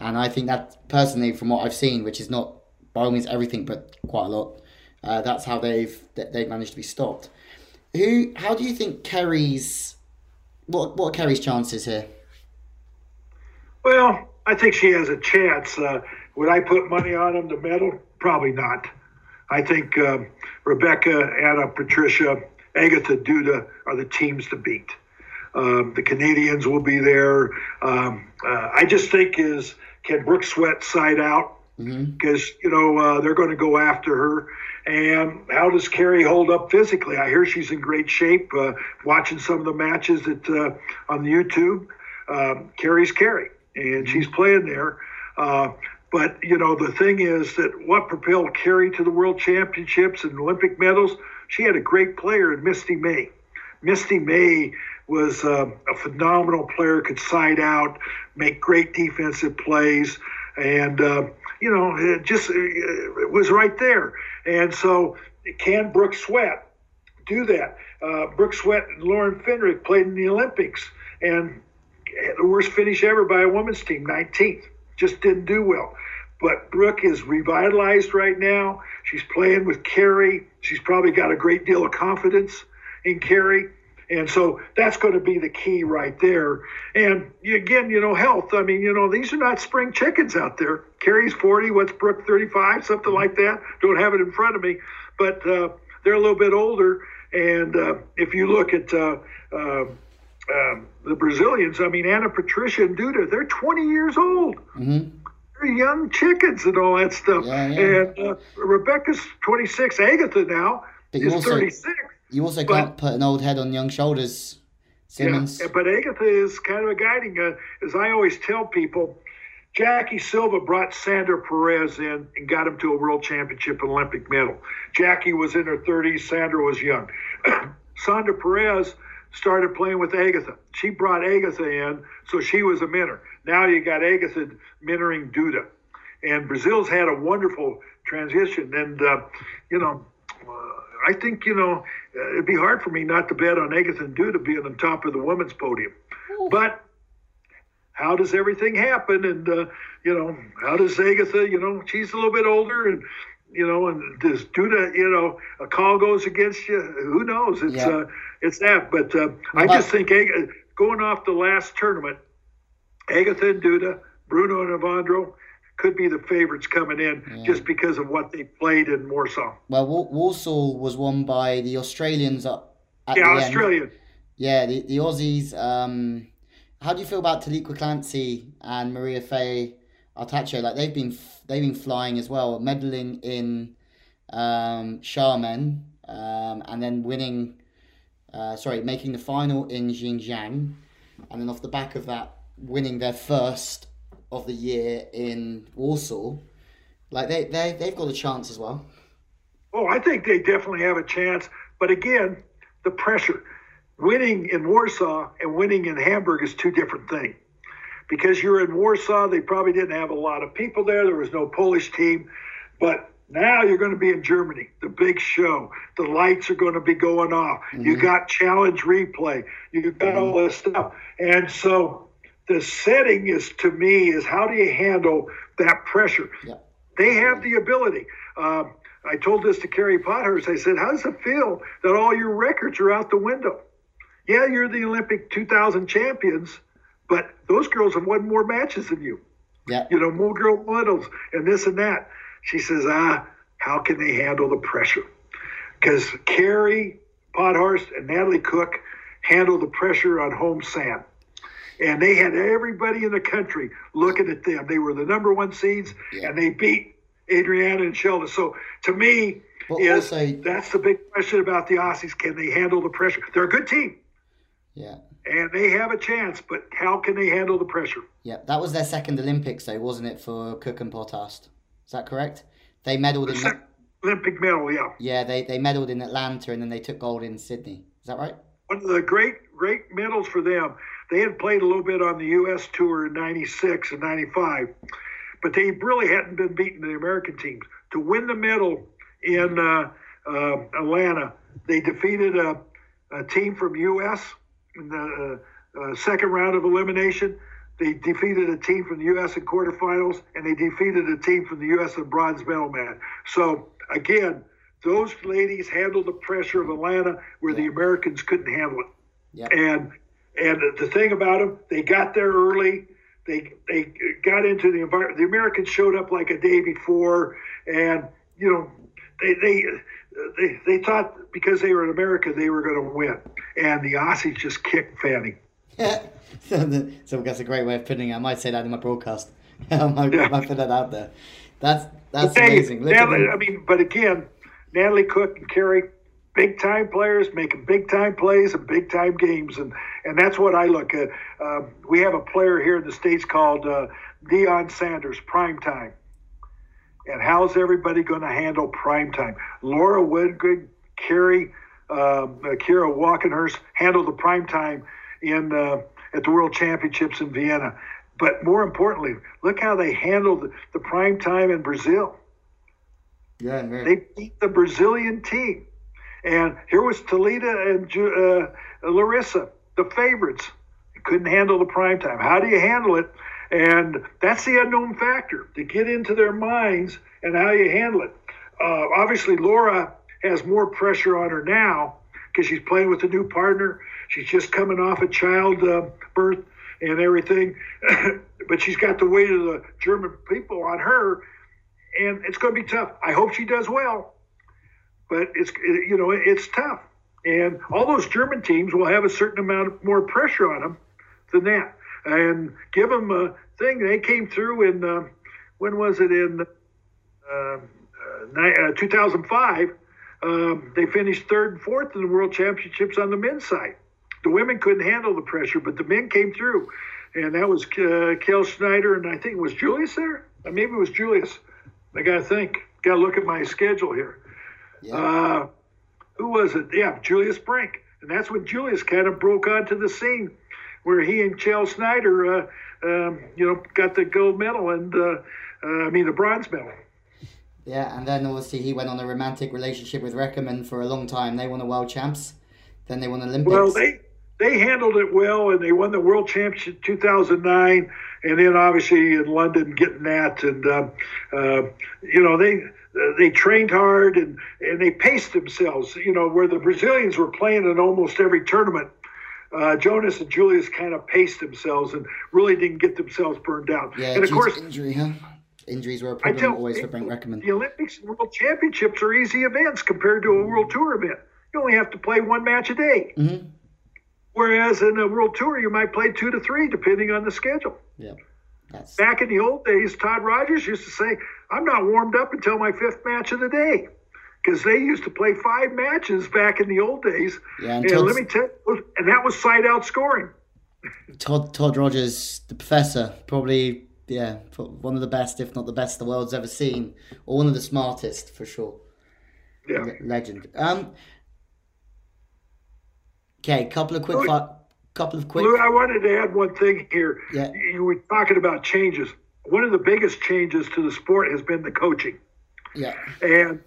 And I think that personally, from what I've seen, which is not by all means everything, but quite a lot, uh, that's how they've they've managed to be stopped. Who? How do you think Kerri's? What what Kerri's chances here? Well, I think she has a chance. Uh, would I put money on them to medal? Probably not. I think um, Rebecca, Ana, Patricia, Agatha, Duda are the teams to beat. Um, the Canadians will be there. Um, uh, I just think is can Brooke Sweat side out because you know uh, they're going to go after her. And how does Kerri hold up physically? I hear she's in great shape. Uh, watching some of the matches that uh, on YouTube, um, Kerri's Kerri, and she's playing there. Uh, but you know the thing is that what propelled Kerri to the World Championships and Olympic medals? She had a great player in Misty May. Misty May was uh, a phenomenal player, could side out, make great defensive plays, and uh, you know, it just it was right there. And so can Brooke Sweat do that? Uh, Brooke Sweat and Lauren Fendrick played in the Olympics and the worst finish ever by a women's team, 19th. Just didn't do well. But Brooke is revitalized right now. She's playing with Kerri. She's probably got a great deal of confidence in Kerri. And so that's going to be the key right there. And again, you know, health. I mean, you know, these are not spring chickens out there. Kerri's 40, what's Brooke 35, something like that. Don't have it in front of me. But uh, they're a little bit older. And uh, if you look at uh, uh um, the Brazilians, I mean, Ana Patricia and Duda, they're 20 years old. Mm-hmm. They're young chickens and all that stuff. Yeah, yeah. And uh, Rebecca's 26. Agatha now is also, 36. You also but, can't put an old head on young shoulders, Simmons. Yeah, but Agatha is kind of a guiding. Uh, as I always tell people, Jackie Silva brought Sandra Pires in and got him to a world championship and Olympic medal. Jackie was in her 30s, Sandra was young. Sandra Pires started playing with Agatha. She brought Agatha in, so she was a mentor. Now you got Agatha mentoring Duda. And Brazil's had a wonderful transition. And, uh, you know, uh, I think, you know, it'd be hard for me not to bet on Agatha and Duda being on top of the women's podium. But how does everything happen? And, uh, you know, how does Agatha, you know, she's a little bit older and, you know, and does Duda, you know, a call goes against you? Who knows? It's, yeah. uh, it's that. But uh, I just think Ag- going off the last tournament, Agatha and Duda, Bruno and Evandro could be the favorites coming in yeah. just because of what they played in Warsaw. Well, Warsaw was won by the Australians yeah, Australian. Yeah, the, the Aussies. Um, how do you feel about Taliqua Clancy and Mariafe Artacho? Like they've been they've been flying as well, medaling in um, Xiamen um, and then winning uh, sorry, making the final in Jinjiang, and then off the back of that, winning their first of the year in Warsaw. Like they they they've got a chance as well. Oh, I think they definitely have a chance. But again, the pressure. Winning in Warsaw and winning in Hamburg is two different things. Because you're in Warsaw, they probably didn't have a lot of people there. There was no Polish team. But now you're going to be in Germany, the big show. The lights are going to be going off. Mm-hmm. You got challenge replay. You got mm-hmm. all this stuff. And so the setting is to me is how do you handle that pressure? Yeah. They have the ability. Um, I told this to Kerri Pottharst. I said, "How does it feel that all your records are out the window? Yeah, you're the Olympic 2000 champions, but those girls have won more matches than you. Yeah. You know, more girl medals and this and that." She says, ah, how can they handle the pressure? Because Kerri Pottharst and Natalie Cook handle the pressure on home sand. And they had everybody in the country looking at them. They were the number one seeds, yeah. and they beat Adriana and Shelda. So to me, well, is also, that's the big question about the Aussies. Can they handle the pressure? They're a good team. Yeah. And they have a chance, but how can they handle the pressure? Yeah, that was their second Olympics, though, wasn't it, for Cook and Pottharst? Is that correct? They medaled the in Olympic medal, yeah. Yeah, they they medaled in Atlanta and then they took gold in Sydney. Is that right? One of the great great medals for them. They had played a little bit on the U.S. tour in '96 and '95, but they really hadn't been beating the American teams. To win the medal in uh, uh, Atlanta, they defeated a, a, team from U.S. in the uh, uh, second round of elimination. They defeated a team from the U.S. in quarterfinals, and they defeated a team from the U.S. in bronze medal match. So again, those ladies handled the pressure of Atlanta where yeah. the Americans couldn't handle it. Yeah. And and the thing about them, they got there early. They they got into the environment. The Americans showed up like a day before, and you know they they they, they thought because they were in America they were going to win, and the Aussies just kicked Fanning. so that's a great way of putting it. I might say that in my broadcast. I might, yeah. I might put that out there. That's that's amazing. Natalie, I mean, but again, Natalie Cook and Kerri, big time players making big time plays and big time games, and and that's what I look at. Um, we have a player here in the states called uh, Deion Sanders, prime time. And how's everybody going to handle prime time? Laura Woodgood, Kerri, um, uh, Kira Walkenhorst handled the prime time in uh, at the World Championships in Vienna. But more importantly, look how they handled the prime time in Brazil. Yeah, right. They beat the Brazilian team. And here was Talita and uh, Larissa, the favorites. couldn't handle the prime time. How do you handle it? And that's the unknown factor to get into their minds and how you handle it. Uh, obviously, Laura has more pressure on her now because she's playing with a new partner. She's just coming off a child uh, birth and everything, but she's got the weight of the German people on her, and it's going to be tough. I hope she does well, but it's you know it's tough, and all those German teams will have a certain amount of more pressure on them than that, and give them a thing. They came through in uh, when was it in uh, uh, 2005? Um, they finished third and fourth in the World Championships on the men's side. The women couldn't handle the pressure, but the men came through, and that was uh, Schneider and I think it was Julius there. Uh, maybe it was Julius. I got to think. Got to look at my schedule here. Yeah. Uh, who was it? Yeah, Julius Brink, and that's when Julius kind of broke onto the scene, where he and Kjell Schneider, uh, um, you know, got the gold medal and uh, uh, I mean the bronze medal. Yeah, and then obviously he went on a romantic relationship with Reckermann for a long time. They won the world champs. Then they won the Olympics. Well, they they handled it well, and they won the world championship 2009, and then obviously in London getting that, and uh, uh, you know they they trained hard and and they paced themselves. You know where the Brazilians were playing in almost every tournament. Uh, Jonas and Julius kind of paced themselves and really didn't get themselves burned out. Yeah, and of course, injury, huh? Injuries were a problem tell, always for Brink Reckermann. The Olympics and World Championships are easy events compared to a World Tour event. You only have to play one match a day. Mm-hmm. Whereas in a World Tour, you might play two to three, depending on the schedule. Yeah. That's... Back in the old days, Todd Rogers used to say, I'm not warmed up until my fifth match of the day. Because they used to play five matches back in the old days. Yeah, and, and let me tell and that was side out scoring. Todd, Todd Rogers, the professor, probably, yeah, one of the best, if not the best the world's ever seen, or one of the smartest for sure. Yeah. Legend. Um, Okay, couple of quick, couple of quick. Lou, I wanted to add one thing here. Yeah. You were talking about changes. One of the biggest changes to the sport has been the coaching. Yeah. And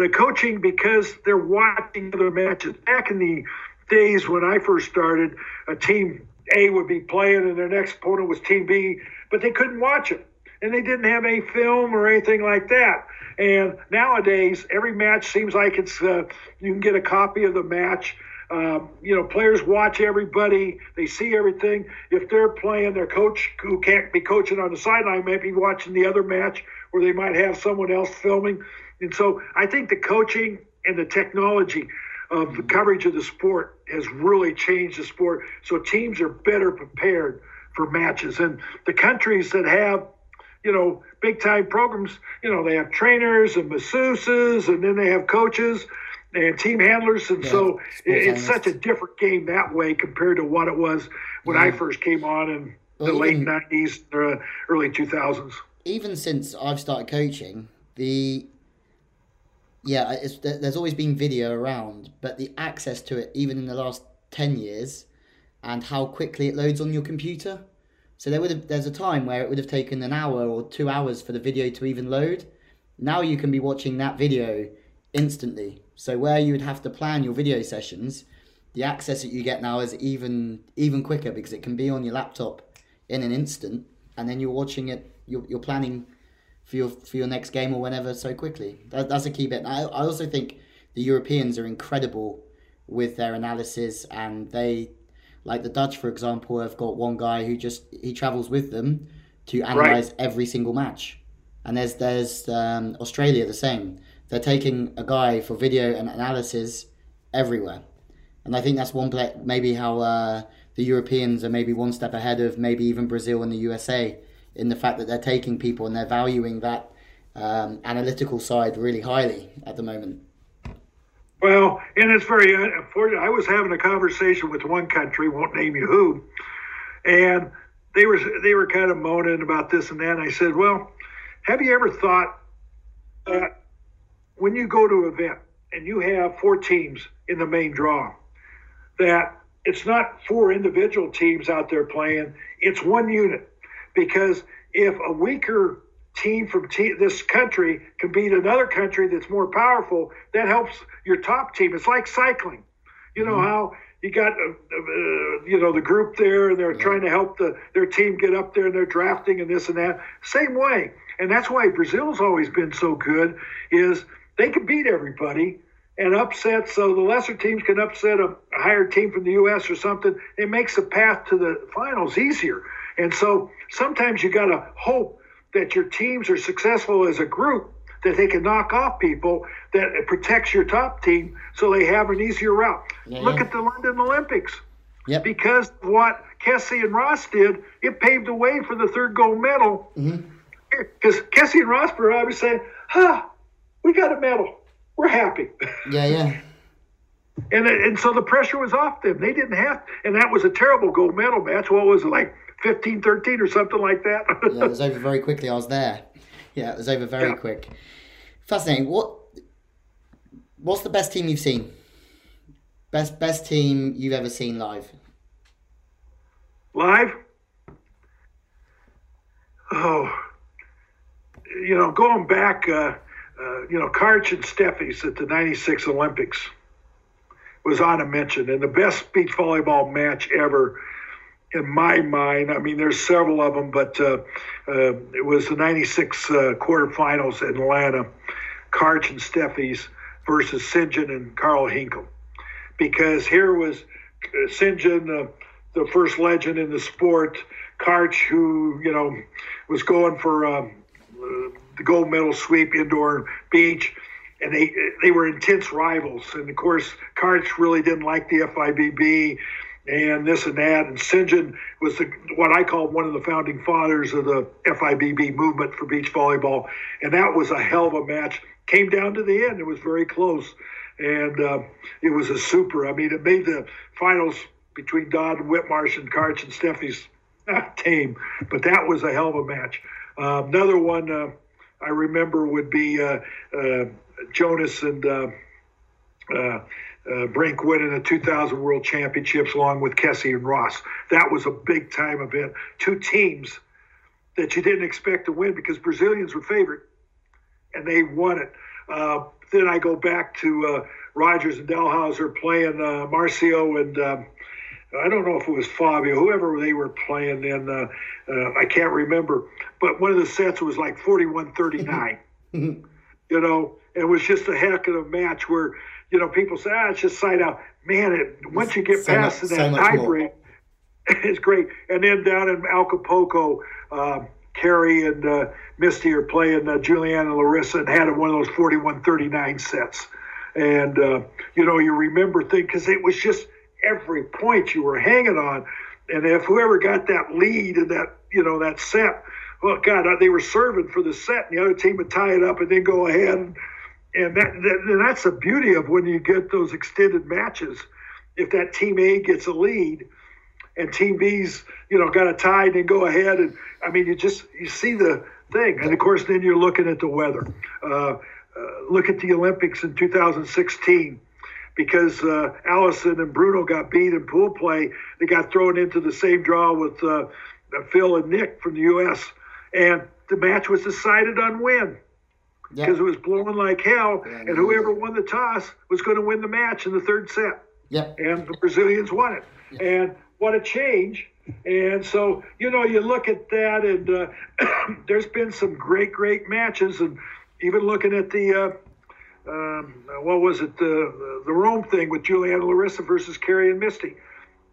the coaching because they're watching other matches. Back in the days when I first started, a team A would be playing and their next opponent was team B, but they couldn't watch it. And they didn't have any film or anything like that. And nowadays, every match seems like it's uh, you can get a copy of the match um, you know, players watch everybody. They see everything. If they're playing, their coach who can't be coaching on the sideline may be watching the other match, or they might have someone else filming. And so I think the coaching and the technology of the coverage of the sport has really changed the sport. So teams are better prepared for matches. And the countries that have, you know, big time programs, you know, they have trainers and masseuses, and then they have coaches and team handlers, and yeah, so it's such a different game that way compared to what it was when yeah. I first came on in well, the even, late '90s, uh, early 2000s. Even since I've started coaching, the yeah, there's always been video around, but the access to it, even in the last ten years, and how quickly it loads on your computer. So there would have, there's a time where it would have taken an hour or two hours for the video to even load. Now you can be watching that video instantly. So where you would have to plan your video sessions, the access that you get now is even even quicker because it can be on your laptop in an instant, and then you're watching it. You're, you're planning for your for your next game or whenever so quickly. That, that's a key bit. I, I also think the Europeans are incredible with their analysis, and they like the Dutch, for example, have got one guy who just he travels with them to analyze right. every single match, and there's there's um, Australia the same they're taking a guy for video and analysis everywhere. And I think that's one play, maybe how uh, the Europeans are maybe one step ahead of maybe even Brazil and the USA in the fact that they're taking people and they're valuing that um, analytical side really highly at the moment. Well, and it's very unfortunate. I was having a conversation with one country, won't name you who, and they were they were kind of moaning about this and that. And I said, "Well, have you ever thought that when you go to an event and you have four teams in the main draw, that it's not four individual teams out there playing, it's one unit. Because if a weaker team from te- this country can beat another country that's more powerful, that helps your top team. It's like cycling. You know mm-hmm. how you got uh, uh, you know the group there and they're yeah. trying to help the their team get up there and they're drafting and this and that. Same way. And that's why Brazil's always been so good is they can beat everybody and upset so the lesser teams can upset a, higher team from the US or something. It makes the path to the finals easier. And so sometimes you got to hope that your teams are successful as a group, that they can knock off people, that it protects your top team so they have an easier route. Yeah, Look at the London Olympics. Yep. Because what Kessy and Ross did, it paved the way for the third gold medal. Because mm-hmm. Kessy and Ross were obviously saying, huh, we got a medal. We're happy. Yeah, yeah. and, and so the pressure was off them. They didn't have, and that was a terrible gold medal match. What was it, like 15 13 or something like that. yeah, it was over very quickly. I was there. Yeah, it was over very yeah. quick. Fascinating. What What's the best team you've seen? Best best team you've ever seen live? Live? Oh, you know, going back, uh, uh, you know, Karch and Steffes at the 96 Olympics was on a mention. And the best beach volleyball match ever in my mind. I mean, there's several of them, but uh, uh, it was the 96 uh, quarterfinals in Atlanta, Karch and Steffes versus Sinjin and Carl Henkel. Because here was uh, Sinjin, uh, the first legend in the sport, Karch, who, you know, was going for um, uh, the gold medal sweep indoor beach. And they they were intense rivals, and of course, Karch really didn't like the FIVB and this and that. And. John was the, what I call one of the founding fathers of the FIVB movement for beach volleyball. And that was a hell of a match. Came down to the end. It was very close. And uh, it was a super. I mean, it made the finals between Dodd and Whitmarsh and Karch and Steffes not tame, but that was a hell of a match. Uh, another one uh, I remember would be uh, uh, Jonas and uh, uh, Brink winning the 2000 World Championships along with Kessy and Ross. That was a big time event. Two teams that you didn't expect to win because Brazilians were favored, and they won it. Uh, then I go back to uh, Rogers and Dalhausser playing Marcio and um, I don't know if it was Fabio, whoever they were playing then. Uh, uh, I can't remember. But one of the sets was like 41 39. you know, it was just a heck of a match where you know, people say, ah, it's just side out. Man, it, once you get so past much, that so hybrid, it's great. And then down in Acapulco, uh, Kerri and uh, Misty are playing uh, Juliana and Larissa and had one of those 41 39 sets. And, uh, you know, you remember things because it was just every point you were hanging on. And if whoever got that lead in that, you know, that set, well, God, they were serving for the set, and the other team would tie it up and then go ahead and and that, that that's the beauty of when you get those extended matches. If that team A gets a lead, and team B's you know got a tie, and go ahead, and I mean you just you see the thing, and of course then you're looking at the weather. Uh, uh, look at the Olympics in 2016 because uh, Alison and Bruno got beat in pool play. They got thrown into the same draw with uh, Phil and Nick from the U.S. and the match was decided on win because it was blowing like hell, yeah, and whoever won the toss was going to win the match in the third set. Yeah. And the Brazilians won it. Yeah. And what a change. And so, you know, you look at that, and uh, there's been some great, great matches. And even looking at the, uh, um, what was it, the, the Rome thing with Juliana Larissa versus Kerri and Misty.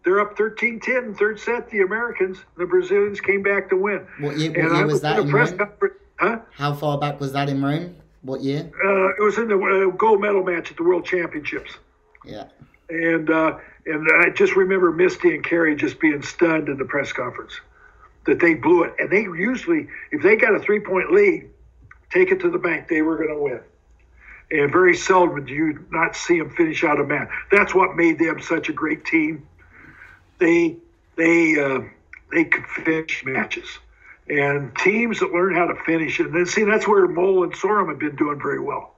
They're up 13 10 third set, the Americans. The Brazilians came back to win. What year, what year was, that? In press conference, Huh? How far back was that in Rome? What year? Uh, it was in the uh, gold medal match at the World Championships. Yeah. And uh, and I just remember Misty and Kerri just being stunned in the press conference that they blew it. And they usually, if they got a three point lead, take it to the bank, they were going to win. And very seldom do you not see them finish out a match. That's what made them such a great team. They they uh, they could finish matches and teams that learn how to finish. And then see, that's where Mol and Sorum have been doing very well.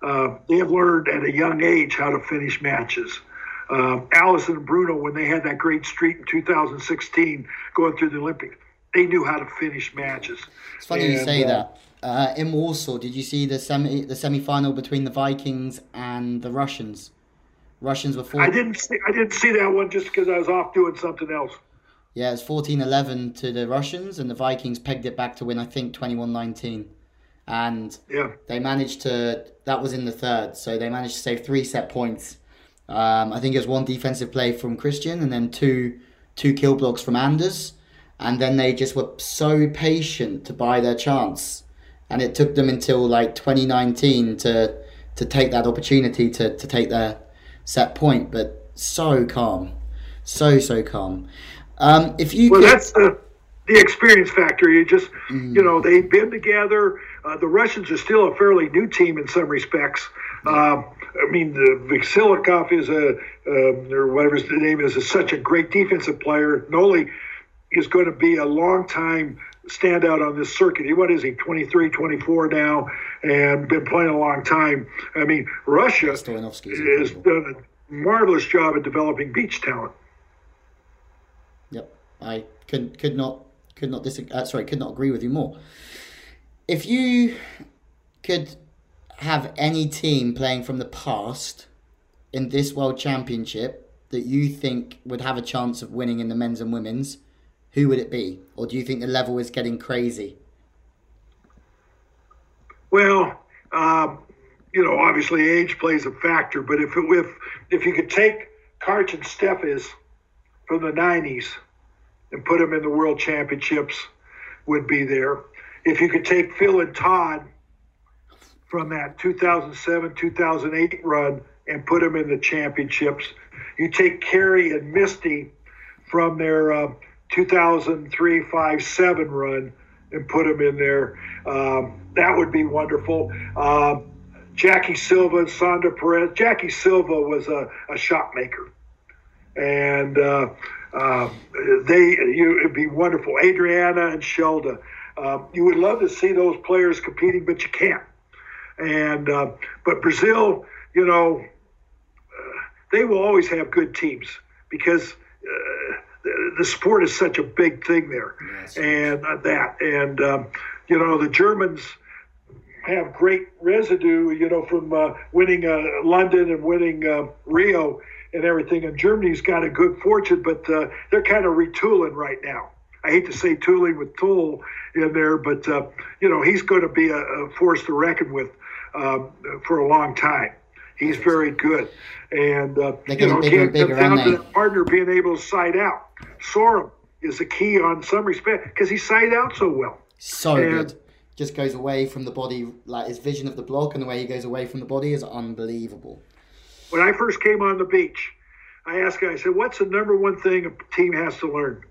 Uh, they have learned at a young age how to finish matches. Uh, Alison and Bruno, when they had that great streak in 2016 going through the Olympics, they knew how to finish matches. It's funny you say uh, that. Uh, in Warsaw, did you see the semi the semi final between the Vikings and the Russians? Russians were four. I didn't see, I didn't see that one just because I was off doing something else. Yeah, it's 14-11 to the Russians, and the Vikings pegged it back to win. I think 21-19, and Yeah. they managed to. That was in the third, so they managed to save three set points. Um, I think it was one defensive play from Christian, and then two two kill blocks from Anders, and then they just were so patient to buy their chance, and it took them until like 2019 to to take that opportunity to to take their set point, but so calm, so so calm. Um, if you Well, could, that's the the experience factor. You just, you know, they've been together. Uh, the Russians are still a fairly new team in some respects. Um, I mean, the Vasilikov is a, um, or whatever his name is, is such a great defensive player. Noli is going to be a long time standout on this circuit. He, what is he, 23, 24 now, and been playing a long time. I mean, Russia has done a marvelous job at developing beach talent. Yep, I could could not could not disagree. Uh, sorry, could not agree with you more. If you could have any team playing from the past in this World Championship that you think would have a chance of winning in the men's and women's, who would it be? Or do you think the level is getting crazy? Well, um, you know, obviously age plays a factor, but if it, if if you could take Karch and Steffes from the '90s and put them in the World Championships, would be there. If you could take Phil and Todd from that 2007 2008 run and put them in the championships, you take Kerri and Misty from their uh, 2003 5 7 run and put them in there. Um, that would be wonderful. Um, Jackie Silva and Sandra Pires. Jackie Silva was a, a shot maker. And uh, uh, they, you, it'd be wonderful. Adriana and Shelda. Um, you would love to see those players competing, but you can't. And uh, but Brazil, you know, uh, they will always have good teams because uh, the, the sport is such a big thing there, Yes. and uh, that and um, you know the Germans have great residue, you know, from uh, winning uh, London and winning uh, Rio and everything. And Germany's got a good fortune, but uh, they're kind of retooling right now. I hate to say tooling with Thole in there, but uh, you know he's going to be a, a force to reckon with um, for a long time. He's very good, and uh, you know, bigger and can't come bigger, down to the partner being able to side out. Sorum is a key on some respect because he side out so well. So And- good. Just goes away from the body, like his vision of the block and the way he goes away from the body is unbelievable. when I first came on the beach, I asked him, I said, what's the number one thing a team has to learn?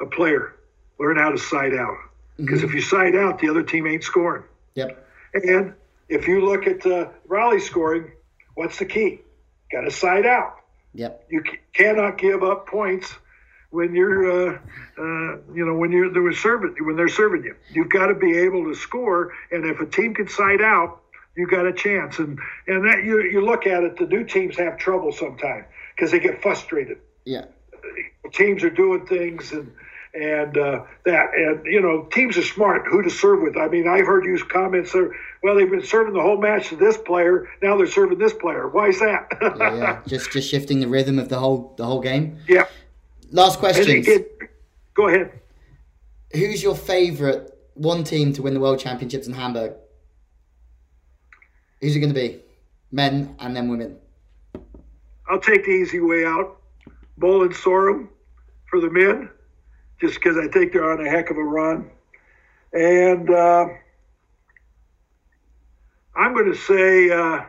A player, learn how to side out. Because if you side out, the other team ain't scoring. Yep. And if you look at uh, rally scoring, what's the key? Got to side out. Yep. You c- cannot give up points when you're, uh, uh, you know, when you're they're serving when they're serving you. You've got to be able to score, and if a team can side out, you've got a chance. And and that you you look at it, the new teams have trouble sometimes because they get frustrated. Yeah. Teams are doing things and. And uh, that, and you know, teams are smart who to serve with. I mean, I heard you comments there. Well, they've been serving the whole match to this player. Now they're serving this player. Why is that? Yeah, yeah. just just shifting the rhythm of the whole the whole game. yeah. Last question. go ahead. Who's your favourite one team to win the World Championships in Hamburg? Who's it going to be? Men and then women. I'll take the easy way out. Mol and Sorum for the men, just because I think they're on a heck of a run. And uh, I'm going to say uh,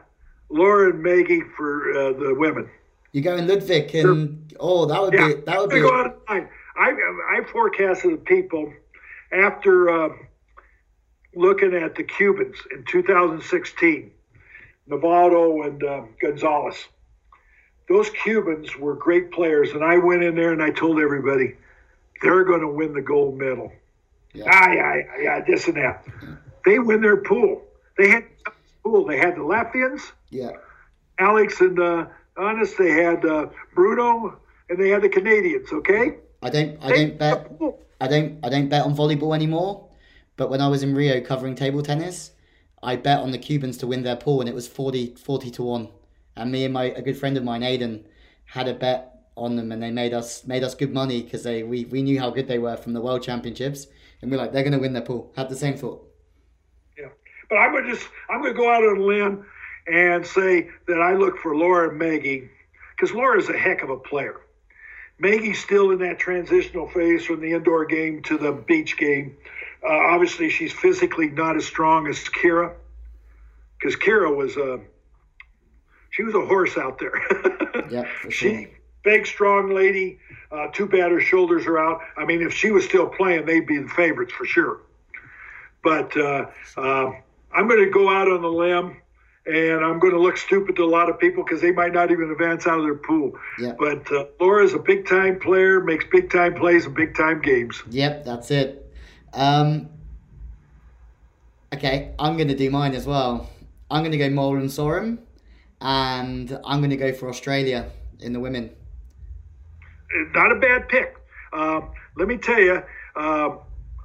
Laura and Maggie for uh, the women. You go in Ludwig and oh that would Yeah, be that would be go out of line. I I forecasted the people after uh, looking at the Cubans in 2016, Nivaldo and uh, Gonzalez. Those Cubans were great players, and I went in there and I told everybody they're going to win the gold medal. Yeah. Ah, yeah, yeah, yeah, this and that. They win their pool. They had pool. They had the Latvians, yeah Alex and uh, Honest. They had uh, Bruno, and they had the Canadians. Okay. I don't I don't bet I don't I don't bet on volleyball anymore, but when I was in Rio covering table tennis, I bet on the Cubans to win their pool, and it was 40, 40 to one. And me and my a good friend of mine, Aiden, had a bet on them, and they made us made us good money because they we, we knew how good they were from the World Championships, and we're like they're going to win their pool. Had the same thought. Yeah, but I'm gonna just I'm gonna go out on a limb and say that I look for Laura and Maggie because Laura is a heck of a player. Maggie's still in that transitional phase from the indoor game to the beach game. Uh, obviously, she's physically not as strong as Kira because Kira was a she was a horse out there. yeah, she big, strong lady. Uh, too bad her shoulders are out. I mean, if she was still playing, they'd be the favorites for sure. But uh, uh, I'm going to go out on the limb and I'm going to look stupid to a lot of people because they might not even advance out of their pool. Yeah. But uh, Laura's a big time player, makes big time plays and big time games. Yep, that's it. Um, okay, I'm going to do mine as well. I'm going to go Mol and Sorum, and I'm going to go for Australia in the women. Not a bad pick. Uh, let me tell you, uh,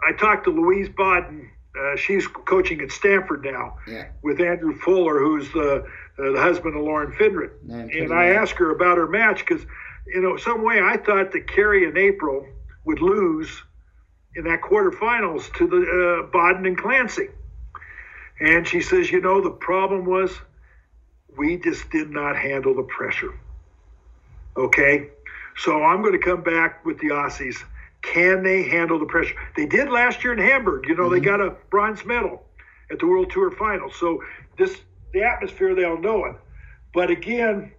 I talked to Louise Bawden uh, she's coaching at Stanford now yeah. with Andrew Fuller, who's the uh, the husband of Lauren Fendrick. and I asked her about her match because, you know, some way I thought that Kerri and April would lose in that quarterfinals to the uh, Bawden and Clancy. And she says, you know, the problem was we just did not handle the pressure. Okay, so I'm going to come back with the Aussies can they handle the pressure? They did last year in Hamburg. You know, mm-hmm. they got a bronze medal at the World Tour final. So this the atmosphere they all know it. But again,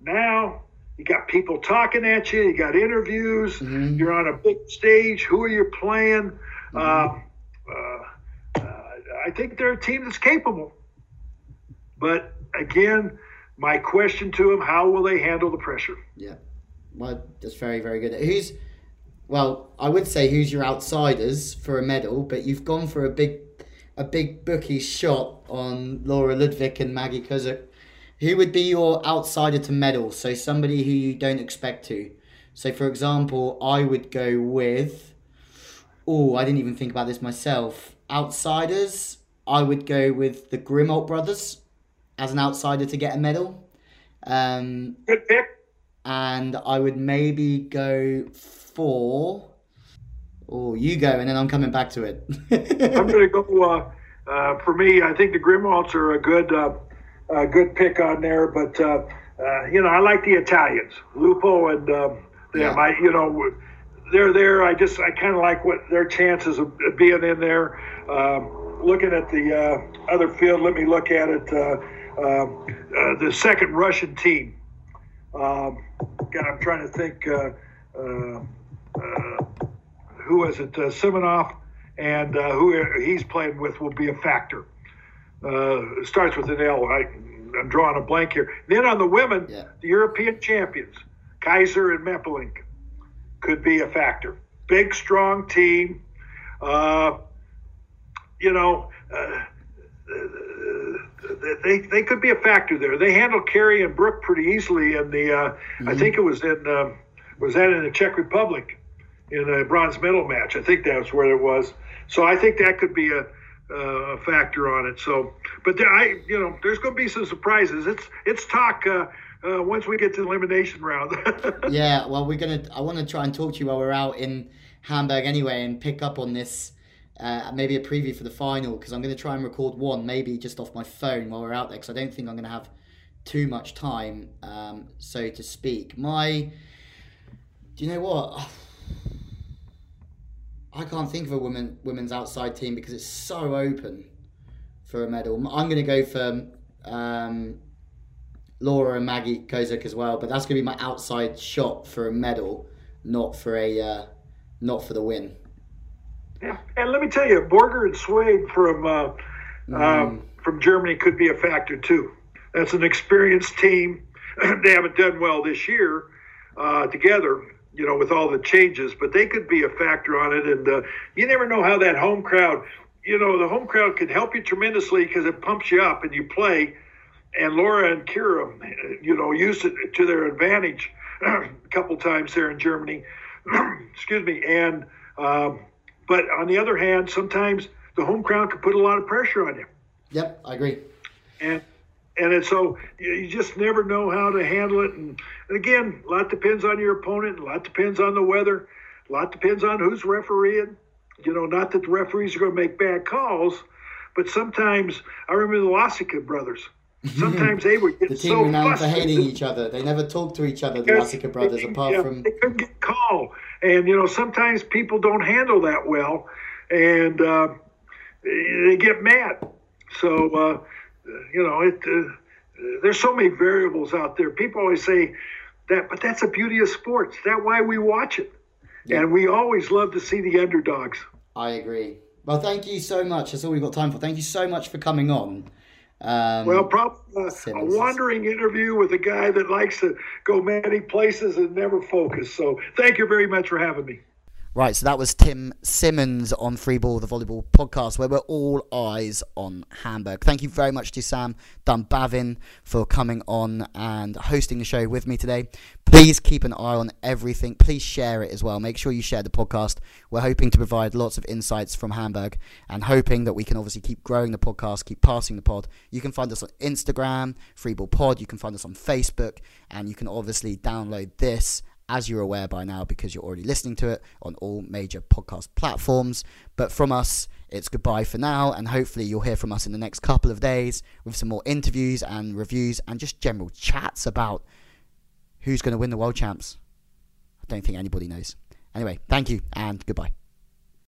now you got people talking at you. You got interviews. Mm-hmm. You're on a big stage. Who are you playing? Mm-hmm. Uh, uh, uh, I think they're a team that's capable. But again, my question to them: How will they handle the pressure? Yeah, well, that's very very good. Who's well, I would say who's your outsiders for a medal, but you've gone for a big, a big bookie shot on Laura Ludwig and Maggie Kozuch. Who would be your outsider to medal? So somebody who you don't expect to. So, for example, I would go with. Oh, I didn't even think about this myself. Outsiders, I would go with the Grimalt brothers as an outsider to get a medal. Um, Good pick. And I would maybe go for. Oh, you go, and then I'm coming back to it. I'm going to go. Uh, uh, for me, I think the Grimalts are a good, uh, a good pick on there. But uh, uh, you know, I like the Italians, Lupo and um, them. Yeah. I, you know, they're there. I just, I kind of like what their chances of being in there. Um, looking at the uh, other field, let me look at it. Um, the second Russian team. Um, God, I'm trying to think uh, who is it? Uh, Simonov, and uh, who he's playing with will be a factor. Uh, starts with an L. I, I'm drawing a blank here. Then on the women, yeah. the European champions, Keizer and Meppelink, could be a factor. Big, strong team. Uh, you know, uh, they they could be a factor there. They handled Kerri and Brooke pretty easily in the. Uh, mm-hmm. I think it was in was that in the Czech Republic in a bronze medal match. I think that's where it was. So I think that could be a, a factor on it. So, but there, I, you know, there's going to be some surprises. It's it's talk uh, uh, once we get to the elimination round. yeah, well, we're gonna. I want to try and talk to you while we're out in Hamburg anyway, and pick up on this. Uh, maybe a preview for the final because I'm going to try and record one, maybe just off my phone while we're out there because I don't think I'm going to have too much time, um, so to speak. My, do you know what? I can't think of a women women's outside team because it's so open for a medal. I'm going to go for um, Laura and Maggie Kozuch as well, but that's going to be my outside shot for a medal, not for a uh, not for the win. Yeah, and let me tell you, Borger and Sude from uh, mm. um, from Germany could be a factor too. That's an experienced team. they haven't done well this year uh, together, you know, with all the changes, but they could be a factor on it. And uh, you never know how that home crowd, you know, the home crowd can help you tremendously because it pumps you up and you play. And Laura and Kira, you know, used it to their advantage a couple times there in Germany. Excuse me. And Um, but on the other hand, sometimes the home crowd can put a lot of pressure on you. Yep, I agree. And and it's so you just never know how to handle it. And, and again, a lot depends on your opponent. A lot depends on the weather. A lot depends on who's refereeing. You know, not that the referees are going to make bad calls, but sometimes I remember the Laciga brothers. Sometimes they would get the team so renowned for hating each other. They never talked to each other, the Laciga brothers, apart yeah, from they couldn't get call, and you know sometimes people don't handle that well, and uh, they get mad. So uh, you know it. Uh, there's so many variables out there. People always say that, but that's the beauty of sports. That's why we watch it, Yeah. and we always love to see the underdogs. I agree. Well, thank you so much. That's all we've got time for. Thank you so much for coming on. Um, Well, probably uh, a wandering interview with a guy that likes to go many places and never focus. So thank you very much for having me. Right, so that was Tim Simmons on Free Ball, the volleyball podcast, where we're all eyes on Hamburg. Thank you very much to Sam Dunbavin for coming on and hosting the show with me today. Please keep an eye on everything. Please share it as well. Make sure you share the podcast. We're hoping to provide lots of insights from Hamburg and hoping that we can obviously keep growing the podcast, keep passing the pod. You can find us on Instagram, Free Ball Pod. You can find us on Facebook, and you can obviously download this as you're aware by now because you're already listening to it on all major podcast platforms. But from us, it's goodbye for now, and hopefully you'll hear from us in the next couple of days with some more interviews and reviews and just general chats about who's going to win the world champs. I don't think anybody knows. Anyway, thank you and goodbye.